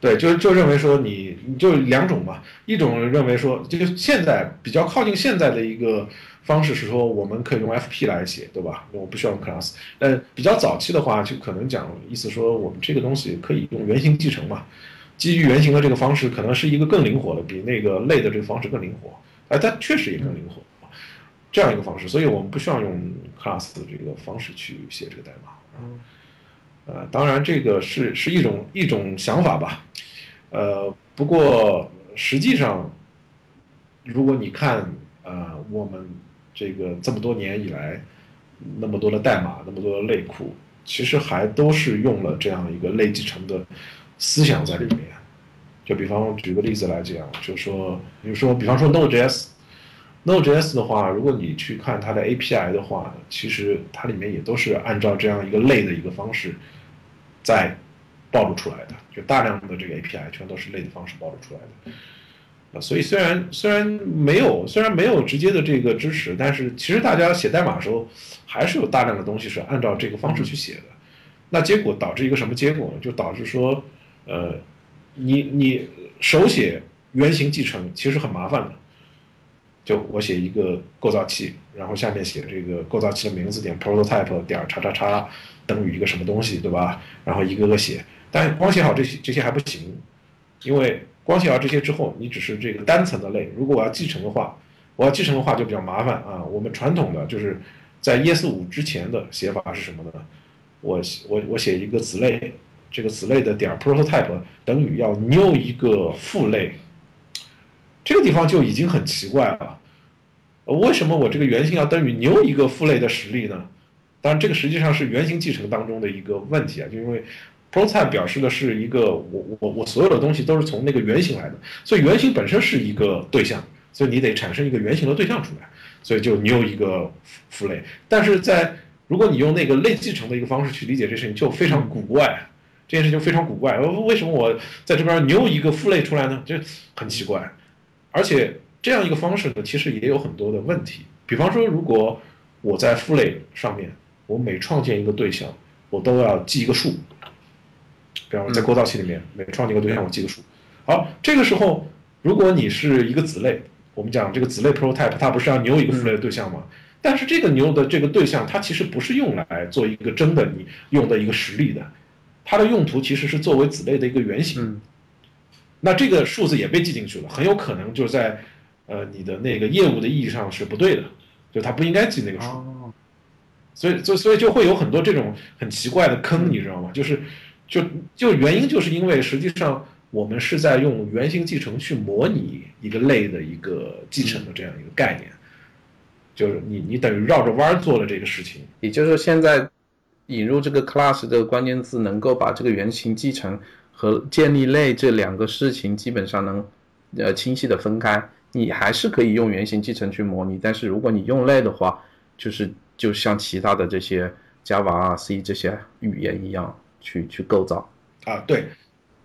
对，就就认为说你你就两种嘛，一种认为说就是现在比较靠近现在的一个方式是说我们可以用 FP 来写，对吧？我不需要用 class。但比较早期的话，就可能讲意思说我们这个东西可以用原型继承嘛。基于原型的这个方式，可能是一个更灵活的，比那个类的这个方式更灵活。哎，它确实也更灵活，这样一个方式，所以我们不需要用 class 的这个方式去写这个代码。嗯，呃，当然这个是是一种一种想法吧。呃，不过实际上，如果你看呃我们这个这么多年以来那么多的代码，那么多的类库，其实还都是用了这样一个类继承的。思想在里面，就比方举个例子来讲，就说，比如说，比方说 Node.js，Node.js 的话，如果你去看它的 API 的话，其实它里面也都是按照这样一个类的一个方式，在暴露出来的，就大量的这个 API 全都是类的方式暴露出来的。啊，所以虽然虽然没有虽然没有直接的这个支持，但是其实大家写代码的时候，还是有大量的东西是按照这个方式去写的。那结果导致一个什么结果呢？就导致说。呃，你你手写原型继承其实很麻烦的，就我写一个构造器，然后下面写这个构造器的名字点 prototype 点叉叉叉等于一个什么东西，对吧？然后一个个写，但光写好这些这些还不行，因为光写好这些之后，你只是这个单层的类。如果我要继承的话，我要继承的话就比较麻烦啊。我们传统的就是在 ES5 之前的写法是什么呢？我我我写一个子类。这个子类的点 prototype 等于要 new 一个父类，这个地方就已经很奇怪了。为什么我这个原型要等于 new 一个父类的实例呢？当然，这个实际上是原型继承当中的一个问题啊，就因为 prototype 表示的是一个我我我所有的东西都是从那个原型来的，所以原型本身是一个对象，所以你得产生一个原型的对象出来，所以就 new 一个父类。但是在如果你用那个类继承的一个方式去理解这事情，就非常古怪。这件事情非常古怪，为什么我在这边牛一个父类出来呢？这很奇怪，而且这样一个方式呢，其实也有很多的问题。比方说，如果我在父类上面，我每创建一个对象，我都要记一个数。比方说，在构造器里面，每创建一个对象，我记个数。好，这个时候，如果你是一个子类，我们讲这个子类 prototype，它不是要牛一个父类的对象吗？但是这个牛的这个对象，它其实不是用来做一个真的你用的一个实例的。它的用途其实是作为子类的一个原型，那这个数字也被记进去了，很有可能就是在呃你的那个业务的意义上是不对的，就它不应该记那个数，所以所以所以就会有很多这种很奇怪的坑，你知道吗？就是就就原因就是因为实际上我们是在用原型继承去模拟一个类的一个继承的这样一个概念，就是你你等于绕着弯做了这个事情，也就是现在。引入这个 class 这个关键字，能够把这个原型继承和建立类这两个事情基本上能呃清晰的分开。你还是可以用原型继承去模拟，但是如果你用类的话，就是就像其他的这些 Java 啊、C 这些语言一样去去构造啊。对，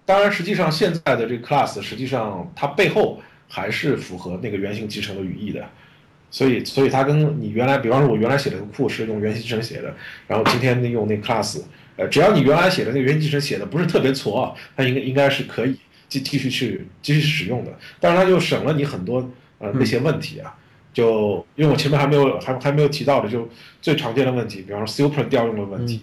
当然实际上现在的这个 class 实际上它背后还是符合那个原型继承的语义的。所以，所以它跟你原来，比方说，我原来写的库是用原型继承写的，然后今天用那 class，呃，只要你原来写的那个原型继承写的不是特别挫，它应该应该是可以继继续去继续使用的。但是它就省了你很多呃那些问题啊，就因为我前面还没有还还没有提到的，就最常见的问题，比方说 super 调用的问题，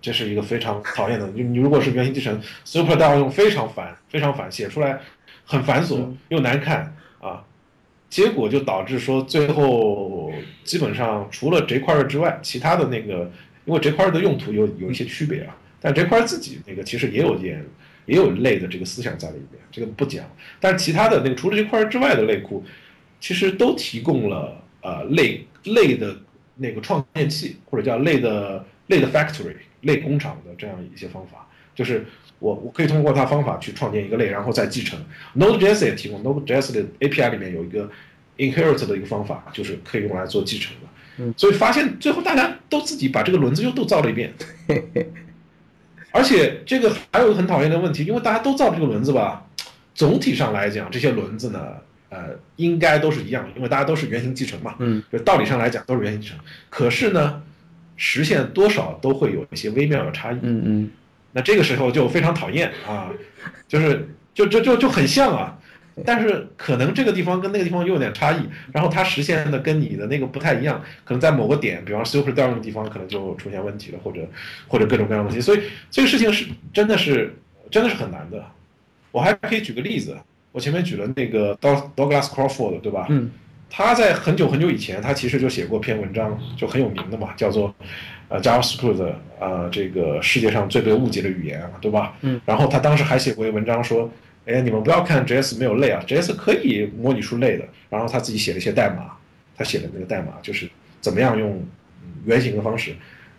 这是一个非常讨厌的。就你如果是原型继承 super 调用非常烦，非常烦，写出来很繁琐又难看啊。结果就导致说，最后基本上除了这块儿之外，其他的那个，因为这块儿的用途有有一些区别啊，但这块儿自己那个其实也有点也有类的这个思想在里面，这个不讲。但是其他的那个除了这块儿之外的类库，其实都提供了呃类类的那个创建器，或者叫类的类的 factory 类工厂的这样一些方法，就是。我我可以通过它方法去创建一个类，然后再继承。Node.js 也提供，Node.js 的 API 里面有一个 inherit 的一个方法，就是可以用来做继承的。嗯，所以发现最后大家都自己把这个轮子又都造了一遍。而且这个还有个很讨厌的问题，因为大家都造这个轮子吧，总体上来讲，这些轮子呢，呃，应该都是一样的，因为大家都是原型继承嘛。嗯，就道理上来讲都是原型继承。可是呢，实现多少都会有一些微妙的差异。嗯嗯。那这个时候就非常讨厌啊，就是就就就就很像啊，但是可能这个地方跟那个地方又有点差异，然后它实现的跟你的那个不太一样，可能在某个点，比方 super down 的地方可能就出现问题了，或者或者各种各样的问题，所以这个事情是真的是真的是很难的。我还可以举个例子，我前面举了那个 Douglas Crawford 对吧？嗯。他在很久很久以前，他其实就写过篇文章，就很有名的嘛，叫做。呃，JavaScript，呃，这个世界上最被误解的语言，对吧？嗯。然后他当时还写过一文章说，哎，你们不要看 JS 没有类啊，JS 可以模拟出类的。然后他自己写了一些代码，他写的那个代码就是怎么样用原型的方式，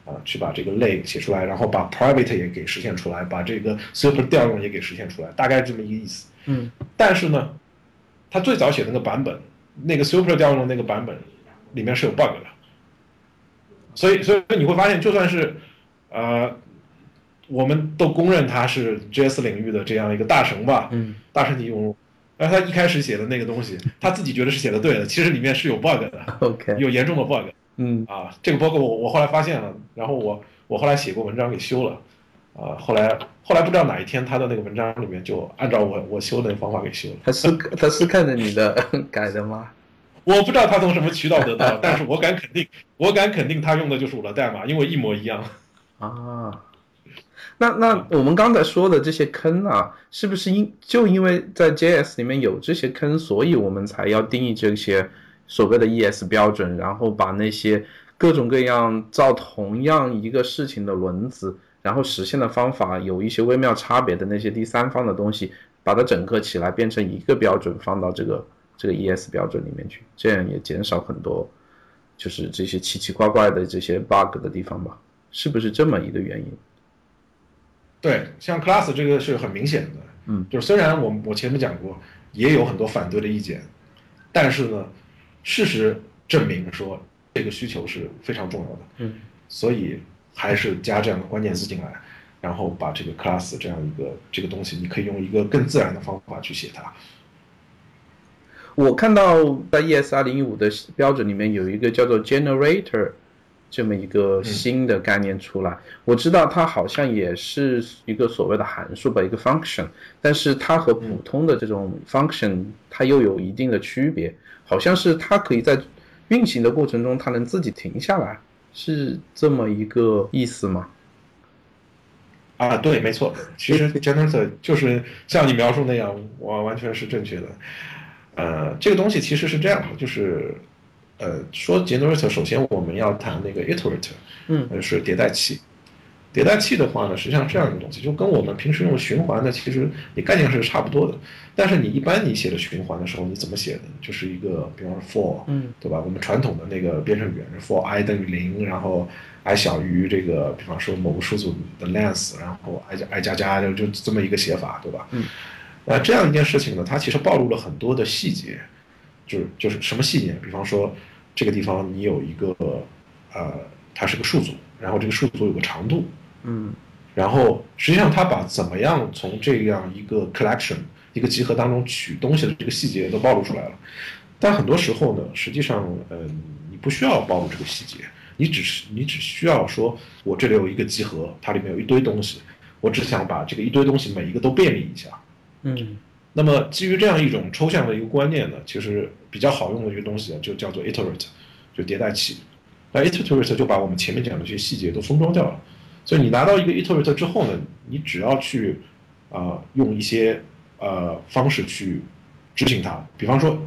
啊，去把这个类写出来，然后把 private 也给实现出来，把这个 super 调用也给实现出来，大概这么一个意思。嗯。但是呢，他最早写那个版本，那个 super 调用的那个版本里面是有 bug 的。所以，所以你会发现，就算是，呃，我们都公认他是 JS 领域的这样一个大神吧，嗯，大神级用户，而他一开始写的那个东西，他自己觉得是写的对的，其实里面是有 bug 的，OK，有严重的 bug，嗯，啊，这个 bug 我我后来发现了，然后我我后来写过文章给修了，啊，后来后来不知道哪一天他的那个文章里面就按照我我修的那个方法给修了，他是他是看着你的 改的吗？我不知道他从什么渠道得到，但是我敢肯定，我敢肯定他用的就是我的代码，因为一模一样。啊，那那我们刚才说的这些坑啊，是不是因就因为在 JS 里面有这些坑，所以我们才要定义这些所谓的 ES 标准，然后把那些各种各样造同样一个事情的轮子，然后实现的方法有一些微妙差别的那些第三方的东西，把它整合起来变成一个标准，放到这个。这个 ES 标准里面去，这样也减少很多就是这些奇奇怪怪的这些 bug 的地方吧？是不是这么一个原因？对，像 Class 这个是很明显的，嗯，就是虽然我我前面讲过，也有很多反对的意见，但是呢，事实证明说这个需求是非常重要的，嗯，所以还是加这样的关键词进来，然后把这个 Class 这样一个这个东西，你可以用一个更自然的方法去写它。我看到在 ES 二零一五的标准里面有一个叫做 Generator。这么一个新的概念出来，我知道它好像也是一个所谓的函数吧，一个 function，但是它和普通的这种 function 它又有一定的区别，好像是它可以在运行的过程中它能自己停下来，是这么一个意思吗？啊，对，没错，其实 generator 就是像你描述那样，我完全是正确的。呃，这个东西其实是这样的，就是。呃，说 generator，首先我们要谈那个 iterator，嗯，是迭代器。迭代器的话呢，实际上这样一个东西，就跟我们平时用循环的，其实你概念是差不多的。但是你一般你写的循环的时候，你怎么写的？就是一个，比方说 for，嗯，对吧？我们传统的那个编程语言是，for i 等于零，然后 i 小于这个，比方说某个数组的 length，然后 i 加 i 加加就就这么一个写法，对吧？嗯，那这样一件事情呢，它其实暴露了很多的细节，就是就是什么细节？比方说。这个地方你有一个，呃，它是个数组，然后这个数组有个长度，嗯，然后实际上它把怎么样从这样一个 collection 一个集合当中取东西的这个细节都暴露出来了，但很多时候呢，实际上，呃，你不需要暴露这个细节，你只是你只需要说，我这里有一个集合，它里面有一堆东西，我只想把这个一堆东西每一个都便利一下，嗯。那么基于这样一种抽象的一个观念呢，其实比较好用的一个东西就叫做 iterate，就迭代器。那 iterate 就把我们前面讲的这些细节都封装掉了。所以你拿到一个 iterate 之后呢，你只要去啊用一些呃方式去执行它。比方说，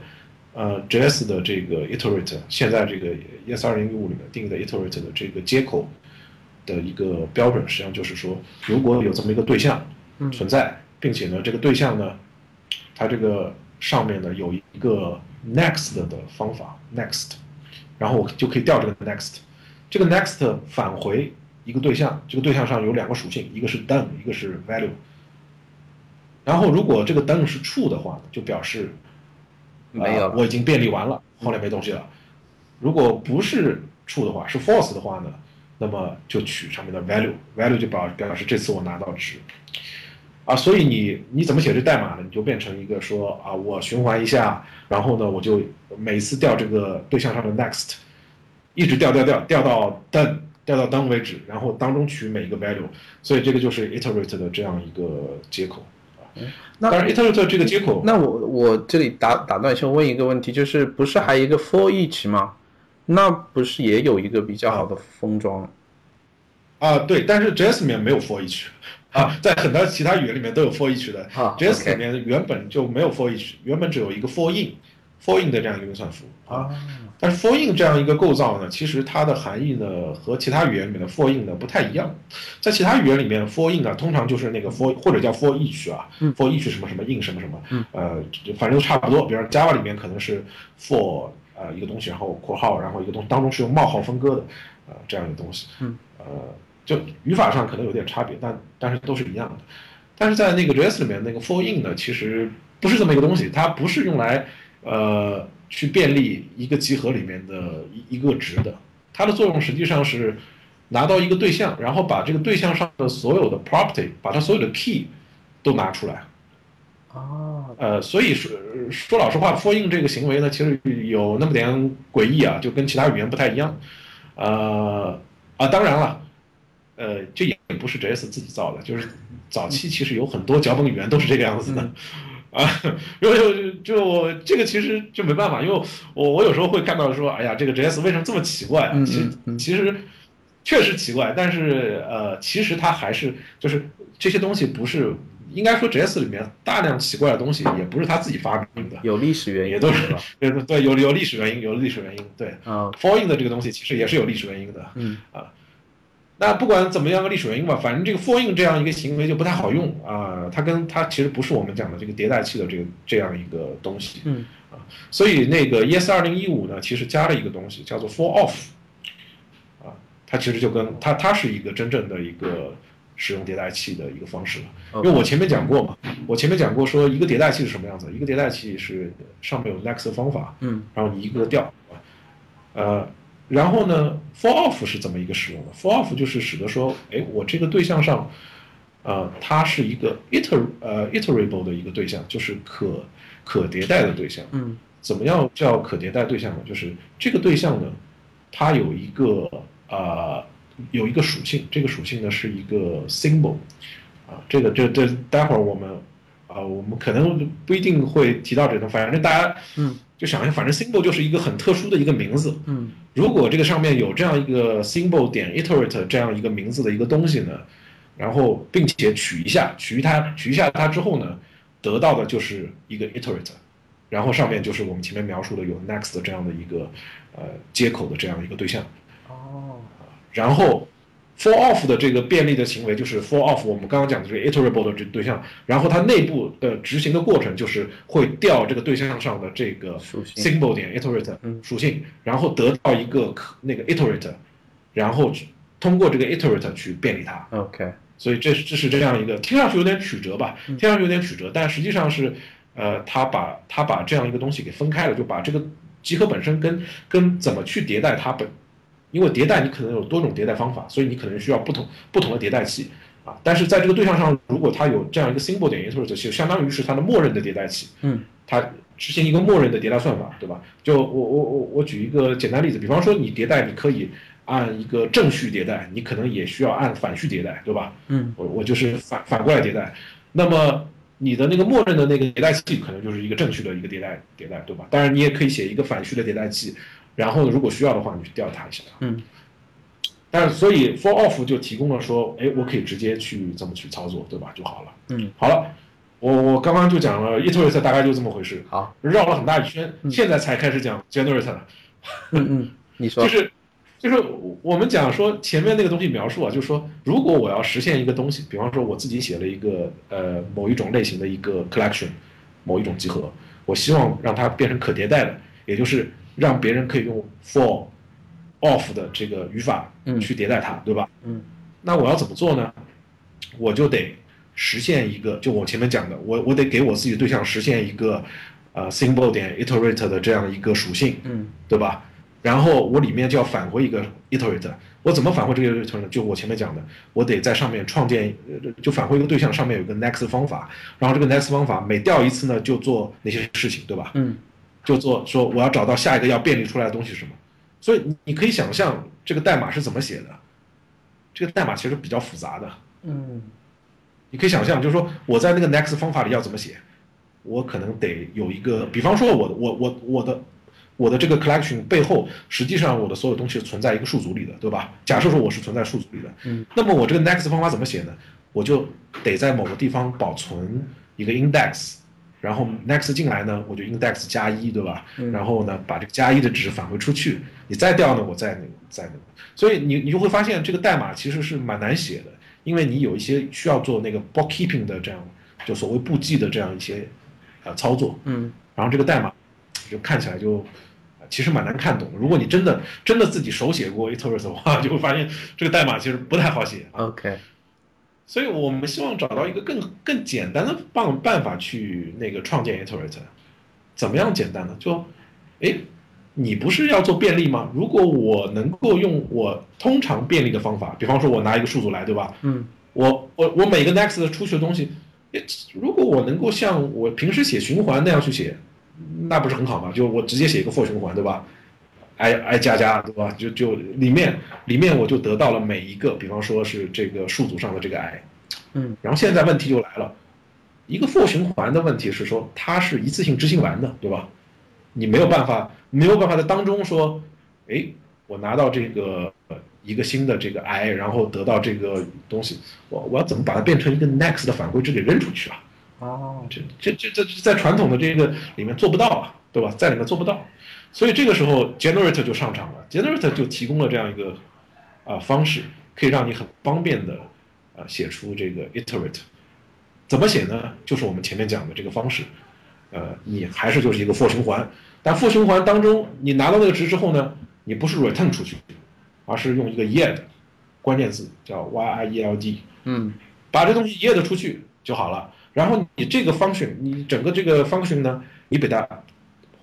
呃 JS 的这个 iterate，现在这个 ES 二零一五里面定义的 iterate 的这个接口的一个标准，实际上就是说，如果有这么一个对象存在，并且呢这个对象呢。它这个上面呢有一个 next 的方法 next，然后我就可以调这个 next，这个 next 返回一个对象，这个对象上有两个属性，一个是 done，一个是 value。然后如果这个 done 是 true 的话，就表示没有，我已经便利完了，后来没东西了。如果不是 true 的话，是 false 的话呢，那么就取上面的 value，value 就表表示这次我拿到值。啊，所以你你怎么写这代码呢？你就变成一个说啊，我循环一下，然后呢，我就每次调这个对象上的 next，一直调调调调到 done 调到 done 为止，然后当中取每一个 value，所以这个就是 iterate 的这样一个接口啊。当然 iterate 这个接口，那我我这里打打断一下，问一个问题，就是不是还有一个 for each 吗？那不是也有一个比较好的封装？啊，对，但是 JS 里面没有 for each。啊，在很多其他语言里面都有 for each 的，JS 里面原本就没有 for each，原本只有一个 for in，for in 的这样一个运算符啊。但是 for in 这样一个构造呢，其实它的含义呢和其他语言里面的 for in 呢不太一样。在其他语言里面，for in 啊通常就是那个 for 或者叫 for each 啊，for each 什么什么 in 什么什么，呃，反正都差不多。比如 Java 里面可能是 for 呃一个东西，然后括号，然后一个东西当中是用冒号分割的，呃这样一个东西，呃。就语法上可能有点差别，但但是都是一样的。但是在那个 JS 里面，那个 for in 呢，其实不是这么一个东西，它不是用来呃去便利一个集合里面的一一个值的。它的作用实际上是拿到一个对象，然后把这个对象上的所有的 property，把它所有的 key 都拿出来。啊，呃，所以说说老实话，for in 这个行为呢，其实有那么点诡异啊，就跟其他语言不太一样。呃啊，当然了。呃，这也不是 JS 自己造的，就是早期其实有很多脚本语言都是这个样子的，啊，因为就这个其实就没办法，因为我我有时候会看到说，哎呀，这个 JS 为什么这么奇怪啊？其实其实确实奇怪，但是呃，其实它还是就是这些东西不是应该说 JS 里面大量奇怪的东西也不是他自己发明的，有历史原因，也都是对对有有历史原因，有历史原因，对啊 in 的这个东西其实也是有历史原因的，嗯啊。那不管怎么样个历史原因吧，反正这个 for in 这样一个行为就不太好用啊。它跟它其实不是我们讲的这个迭代器的这个这样一个东西。嗯。啊，啊，所以那个 ES 二零一五呢，其实加了一个东西叫做 for off，啊，它其实就跟它它是一个真正的一个使用迭代器的一个方式了。因为我前面讲过嘛，我前面讲过说一个迭代器是什么样子，一个迭代器是上面有 next 方法，嗯，然后你一个个调，呃，然后呢，for off 是怎么一个使用的？for off 就是使得说，哎，我这个对象上，呃，它是一个 iter 呃 iterable 的一个对象，就是可可迭代的对象。嗯，怎么样叫可迭代对象呢？就是这个对象呢，它有一个啊、有一个属性，这个属性呢是一个 symbol，啊，这个这这待会儿我们啊、我们可能不一定会提到这个，反正大家嗯就想一下，反正 symbol 就是一个很特殊的一个名字。嗯如果这个上面有这样一个 symbol 点 iterate 这样一个名字的一个东西呢，然后并且取一下，取它取一下它之后呢，得到的就是一个 iterate，然后上面就是我们前面描述的有 next 这样的一个呃接口的这样一个对象，哦。然后 for off 的这个便利的行为就是 for off 我们刚刚讲的这个 iterable 的这对象，然后它内部的执行的过程就是会调这个对象上的这个属性。symbol 点 iterate 嗯。属性，然后得到一个那个 iterate，然后去通过这个 iterate 去便利它。，OK，所以这是这是这样一个听上去有点曲折吧，听上去有点曲折，但实际上是，呃，他把他把这样一个东西给分开了，就把这个集合本身跟跟怎么去迭代它本，因为迭代你可能有多种迭代方法，所以你可能需要不同不同的迭代器啊。但是在这个对象上，如果它有这样一个 symbol 点 iterate，就相当于是它的默认的迭代器，嗯它执行一个默认的迭代算法，对吧？就我我我我举一个简单例子，比方说你迭代，你可以按一个正序迭代，你可能也需要按反序迭代，对吧？嗯我我就是反反过来迭代，那么你的那个默认的那个迭代器可能就是一个正序的一个迭代迭代，对吧？当然你也可以写一个反序的迭代器，然后如果需要的话，你去调查一下。嗯但是所以 for off 就提供了说，哎，我可以直接去这么去操作，对吧？就好了。嗯，好了，我我刚刚就讲了 iterate 大概就这么回事，好，绕了很大一圈，现在才开始讲 generate 了。嗯嗯，你说就是就是我们讲说前面那个东西描述啊，就是说如果我要实现一个东西，比方说我自己写了一个呃某一种类型的一个 collection，某一种集合，我希望让它变成可迭代的，也就是让别人可以用 for off 的这个语法嗯去迭代它，对吧？嗯，那我要怎么做呢？我就得实现一个，就我前面讲的，我我得给我自己的对象实现一个呃 symbol 点 iterate 的这样一个属性，嗯对吧？然后我里面就要返回一个 iterate，我怎么返回这个 iterate 呢？就我前面讲的，我得在上面创建，呃就返回一个对象，上面有一个 next 方法，然后这个 next 方法每调一次呢，就做哪些事情，对吧？嗯就做说我要找到下一个要便利出来的东西是什么。所以你你可以想象这个代码是怎么写的，这个代码其实比较复杂的。嗯你可以想象，就是说我在那个 next 方法里要怎么写，我可能得有一个，比方说我我我我的我的这个 collection 背后，实际上我的所有东西存在一个数组里的，对吧？假设说我是存在数组里的，嗯，那么我这个 next 方法怎么写呢？我就得在某个地方保存一个 index，然后 next 进来呢，我就 index 加一，对吧？嗯然后呢，把这个加一的值返回出去，你再调呢，我再那个再那个，所以你你就会发现这个代码其实是蛮难写的，因为你有一些需要做那个 bookkeeping 的这样，就所谓簿记的这样一些呃操作，嗯然后这个代码就看起来就呃其实蛮难看懂的。如果你真的真的自己手写过 iterate 的话，就会发现这个代码其实不太好写啊。，OK，所以我们希望找到一个更更简单的办办法去那个创建 iterate。怎么样简单呢？就，哎，你不是要做便利吗？如果我能够用我通常便利的方法，比方说我拿一个数组来，对吧？嗯我我我每个 next 出去的东西，哎如果我能够像我平时写循环那样去写，那不是很好吗？就我直接写一个 for 循环，对吧？i i 加加，对吧？就就里面里面我就得到了每一个，比方说是这个数组上的这个 i，嗯然后现在问题就来了，一个 for 循环的问题是说它是一次性执行完的，对吧？你没有办法没有办法在当中说，哎，我拿到这个呃一个新的这个 i，然后得到这个东西，我我要怎么把它变成一个 next 的返回值给扔出去啊？哦，这这这这这在传统的这个里面做不到啊，对吧？在里面做不到，所以这个时候 generator 就上场了，generator 就提供了这样一个啊、方式，可以让你很方便的啊、写出这个 iterate。怎么写呢？就是我们前面讲的这个方式，呃，你还是就是一个 for 循环。但 for 循环当中，你拿到那个值之后呢，你不是 return 出去，而是用一个 yield 关键字叫 yield，嗯把这东西 yield 出去就好了。然后你这个 function，你整个这个 function 呢，你把它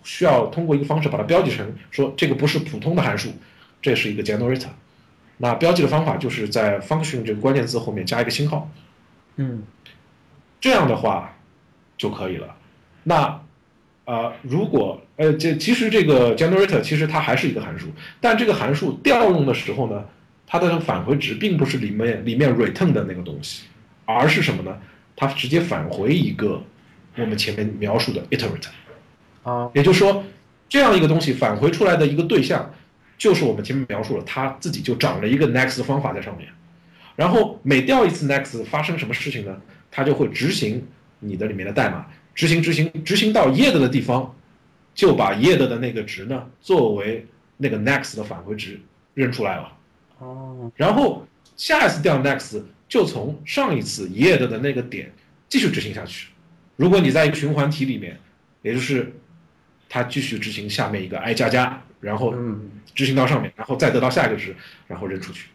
需要通过一个方式把它标记成说这个不是普通的函数，这是一个 generator。那标记的方法就是在 function 这个关键字后面加一个星号，嗯这样的话就可以了。那呃，如果呃，这其实这个 generator 其实它还是一个函数，但这个函数调用的时候呢，它的返回值并不是里面里面 return 的那个东西，而是什么呢？它直接返回一个我们前面描述的 iterator。啊也就是说，这样一个东西返回出来的一个对象，就是我们前面描述了，它自己就长了一个 next 的方法在上面。然后每调一次 next 发生什么事情呢？它就会执行你的里面的代码，执行执行执行到 yield 的地方，就把 yield 的那个值呢作为那个 next 的返回值扔出来了。哦然后下一次调 next 就从上一次 yield 的那个点继续执行下去。如果你在一个循环体里面，也就是它继续执行下面一个 i 加加，然后嗯执行到上面，然后再得到下一个值，然后扔出去。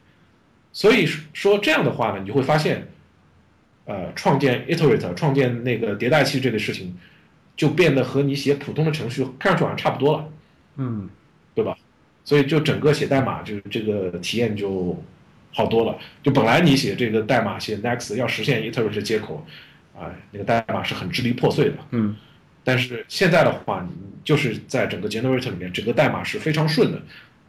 所以说这样的话呢，你就会发现，呃，创建 iterator、创建那个迭代器这个事情，就变得和你写普通的程序看上去好像差不多了。嗯对吧？所以就整个写代码就是这个体验就好多了。就本来你写这个代码写 next 要实现 iterate 接口，啊、那个代码是很支离破碎的。嗯但是现在的话，就是在整个 generator 里面，整个代码是非常顺的，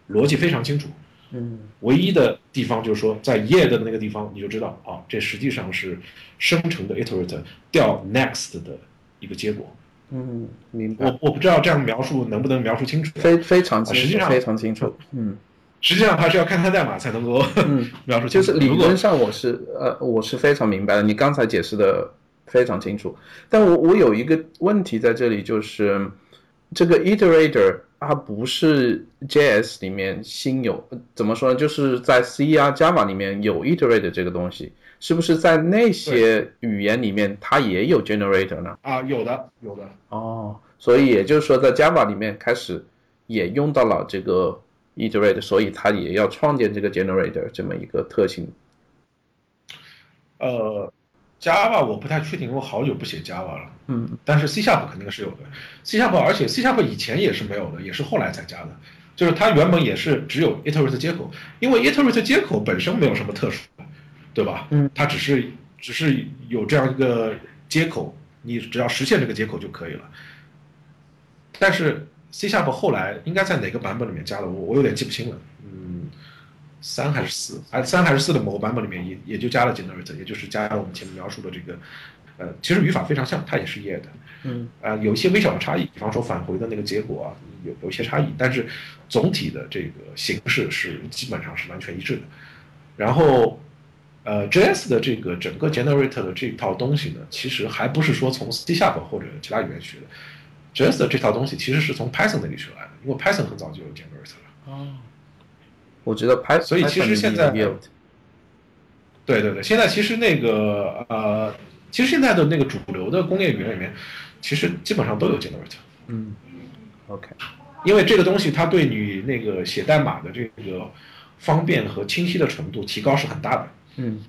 逻辑非常清楚。嗯唯一的地方就是说，在 yield 的那个地方，你就知道啊，这实际上是生成的 Iterator 调 next 的一个结果。嗯，明白我，我不知道这样描述能不能描述清楚。非非常清楚，实际上非常清楚。嗯实际上还是要看看代码才能够嗯，描述清楚。就是理论上我是呃我是非常明白的，你刚才解释的非常清楚。但我我有一个问题在这里，就是这个 iterator 它不是 JS 里面新有，怎么说呢？就是在 C 啊 Java 里面有 iterator 这个东西，是不是在那些语言里面它也有 generator 呢？啊，有的有的，哦，所以也就是说，在 Java 里面开始也用到了这个 iterate，所以它也要创建这个 generator 这么一个特性。呃，Java 我不太确定，我好久不写 Java 了。嗯但是 C Sharp 肯定是有的，C Sharp 而且 C Sharp 以前也是没有的，也是后来才加的。就是它原本也是只有 iterate 接口，因为 iterate 接口本身没有什么特殊的，对吧？嗯，它只是只是有这样一个接口，你只要实现这个接口就可以了。但是 C Sharp 后来应该在哪个版本里面加的，我我有点记不清了。嗯，三还是四？哎，三还是四的某个版本里面也也就加了 generator，也就是加了我们前面描述的这个，呃，其实语法非常像，它也是 yet 的。嗯啊、有一些微小的差异，比方说返回的那个结果啊，有有一些差异，但是总体的这个形式是基本上是完全一致的。然后，呃，JS 的这个整个 generator 的这套东西呢，其实还不是说从 C Sharp 或者其他语言学的，JS 的这套东西其实是从 Python 那里学来的，因为 Python 很早就有 generator 了。哦，我觉得 Python，所以其实现在对对对，现在其实那个呃，其实现在的那个主流的工业语言里面，其实基本上都有 generator。嗯，OK，因为这个东西它对你那个写代码的这个方便和清晰的程度提高是很大的。嗯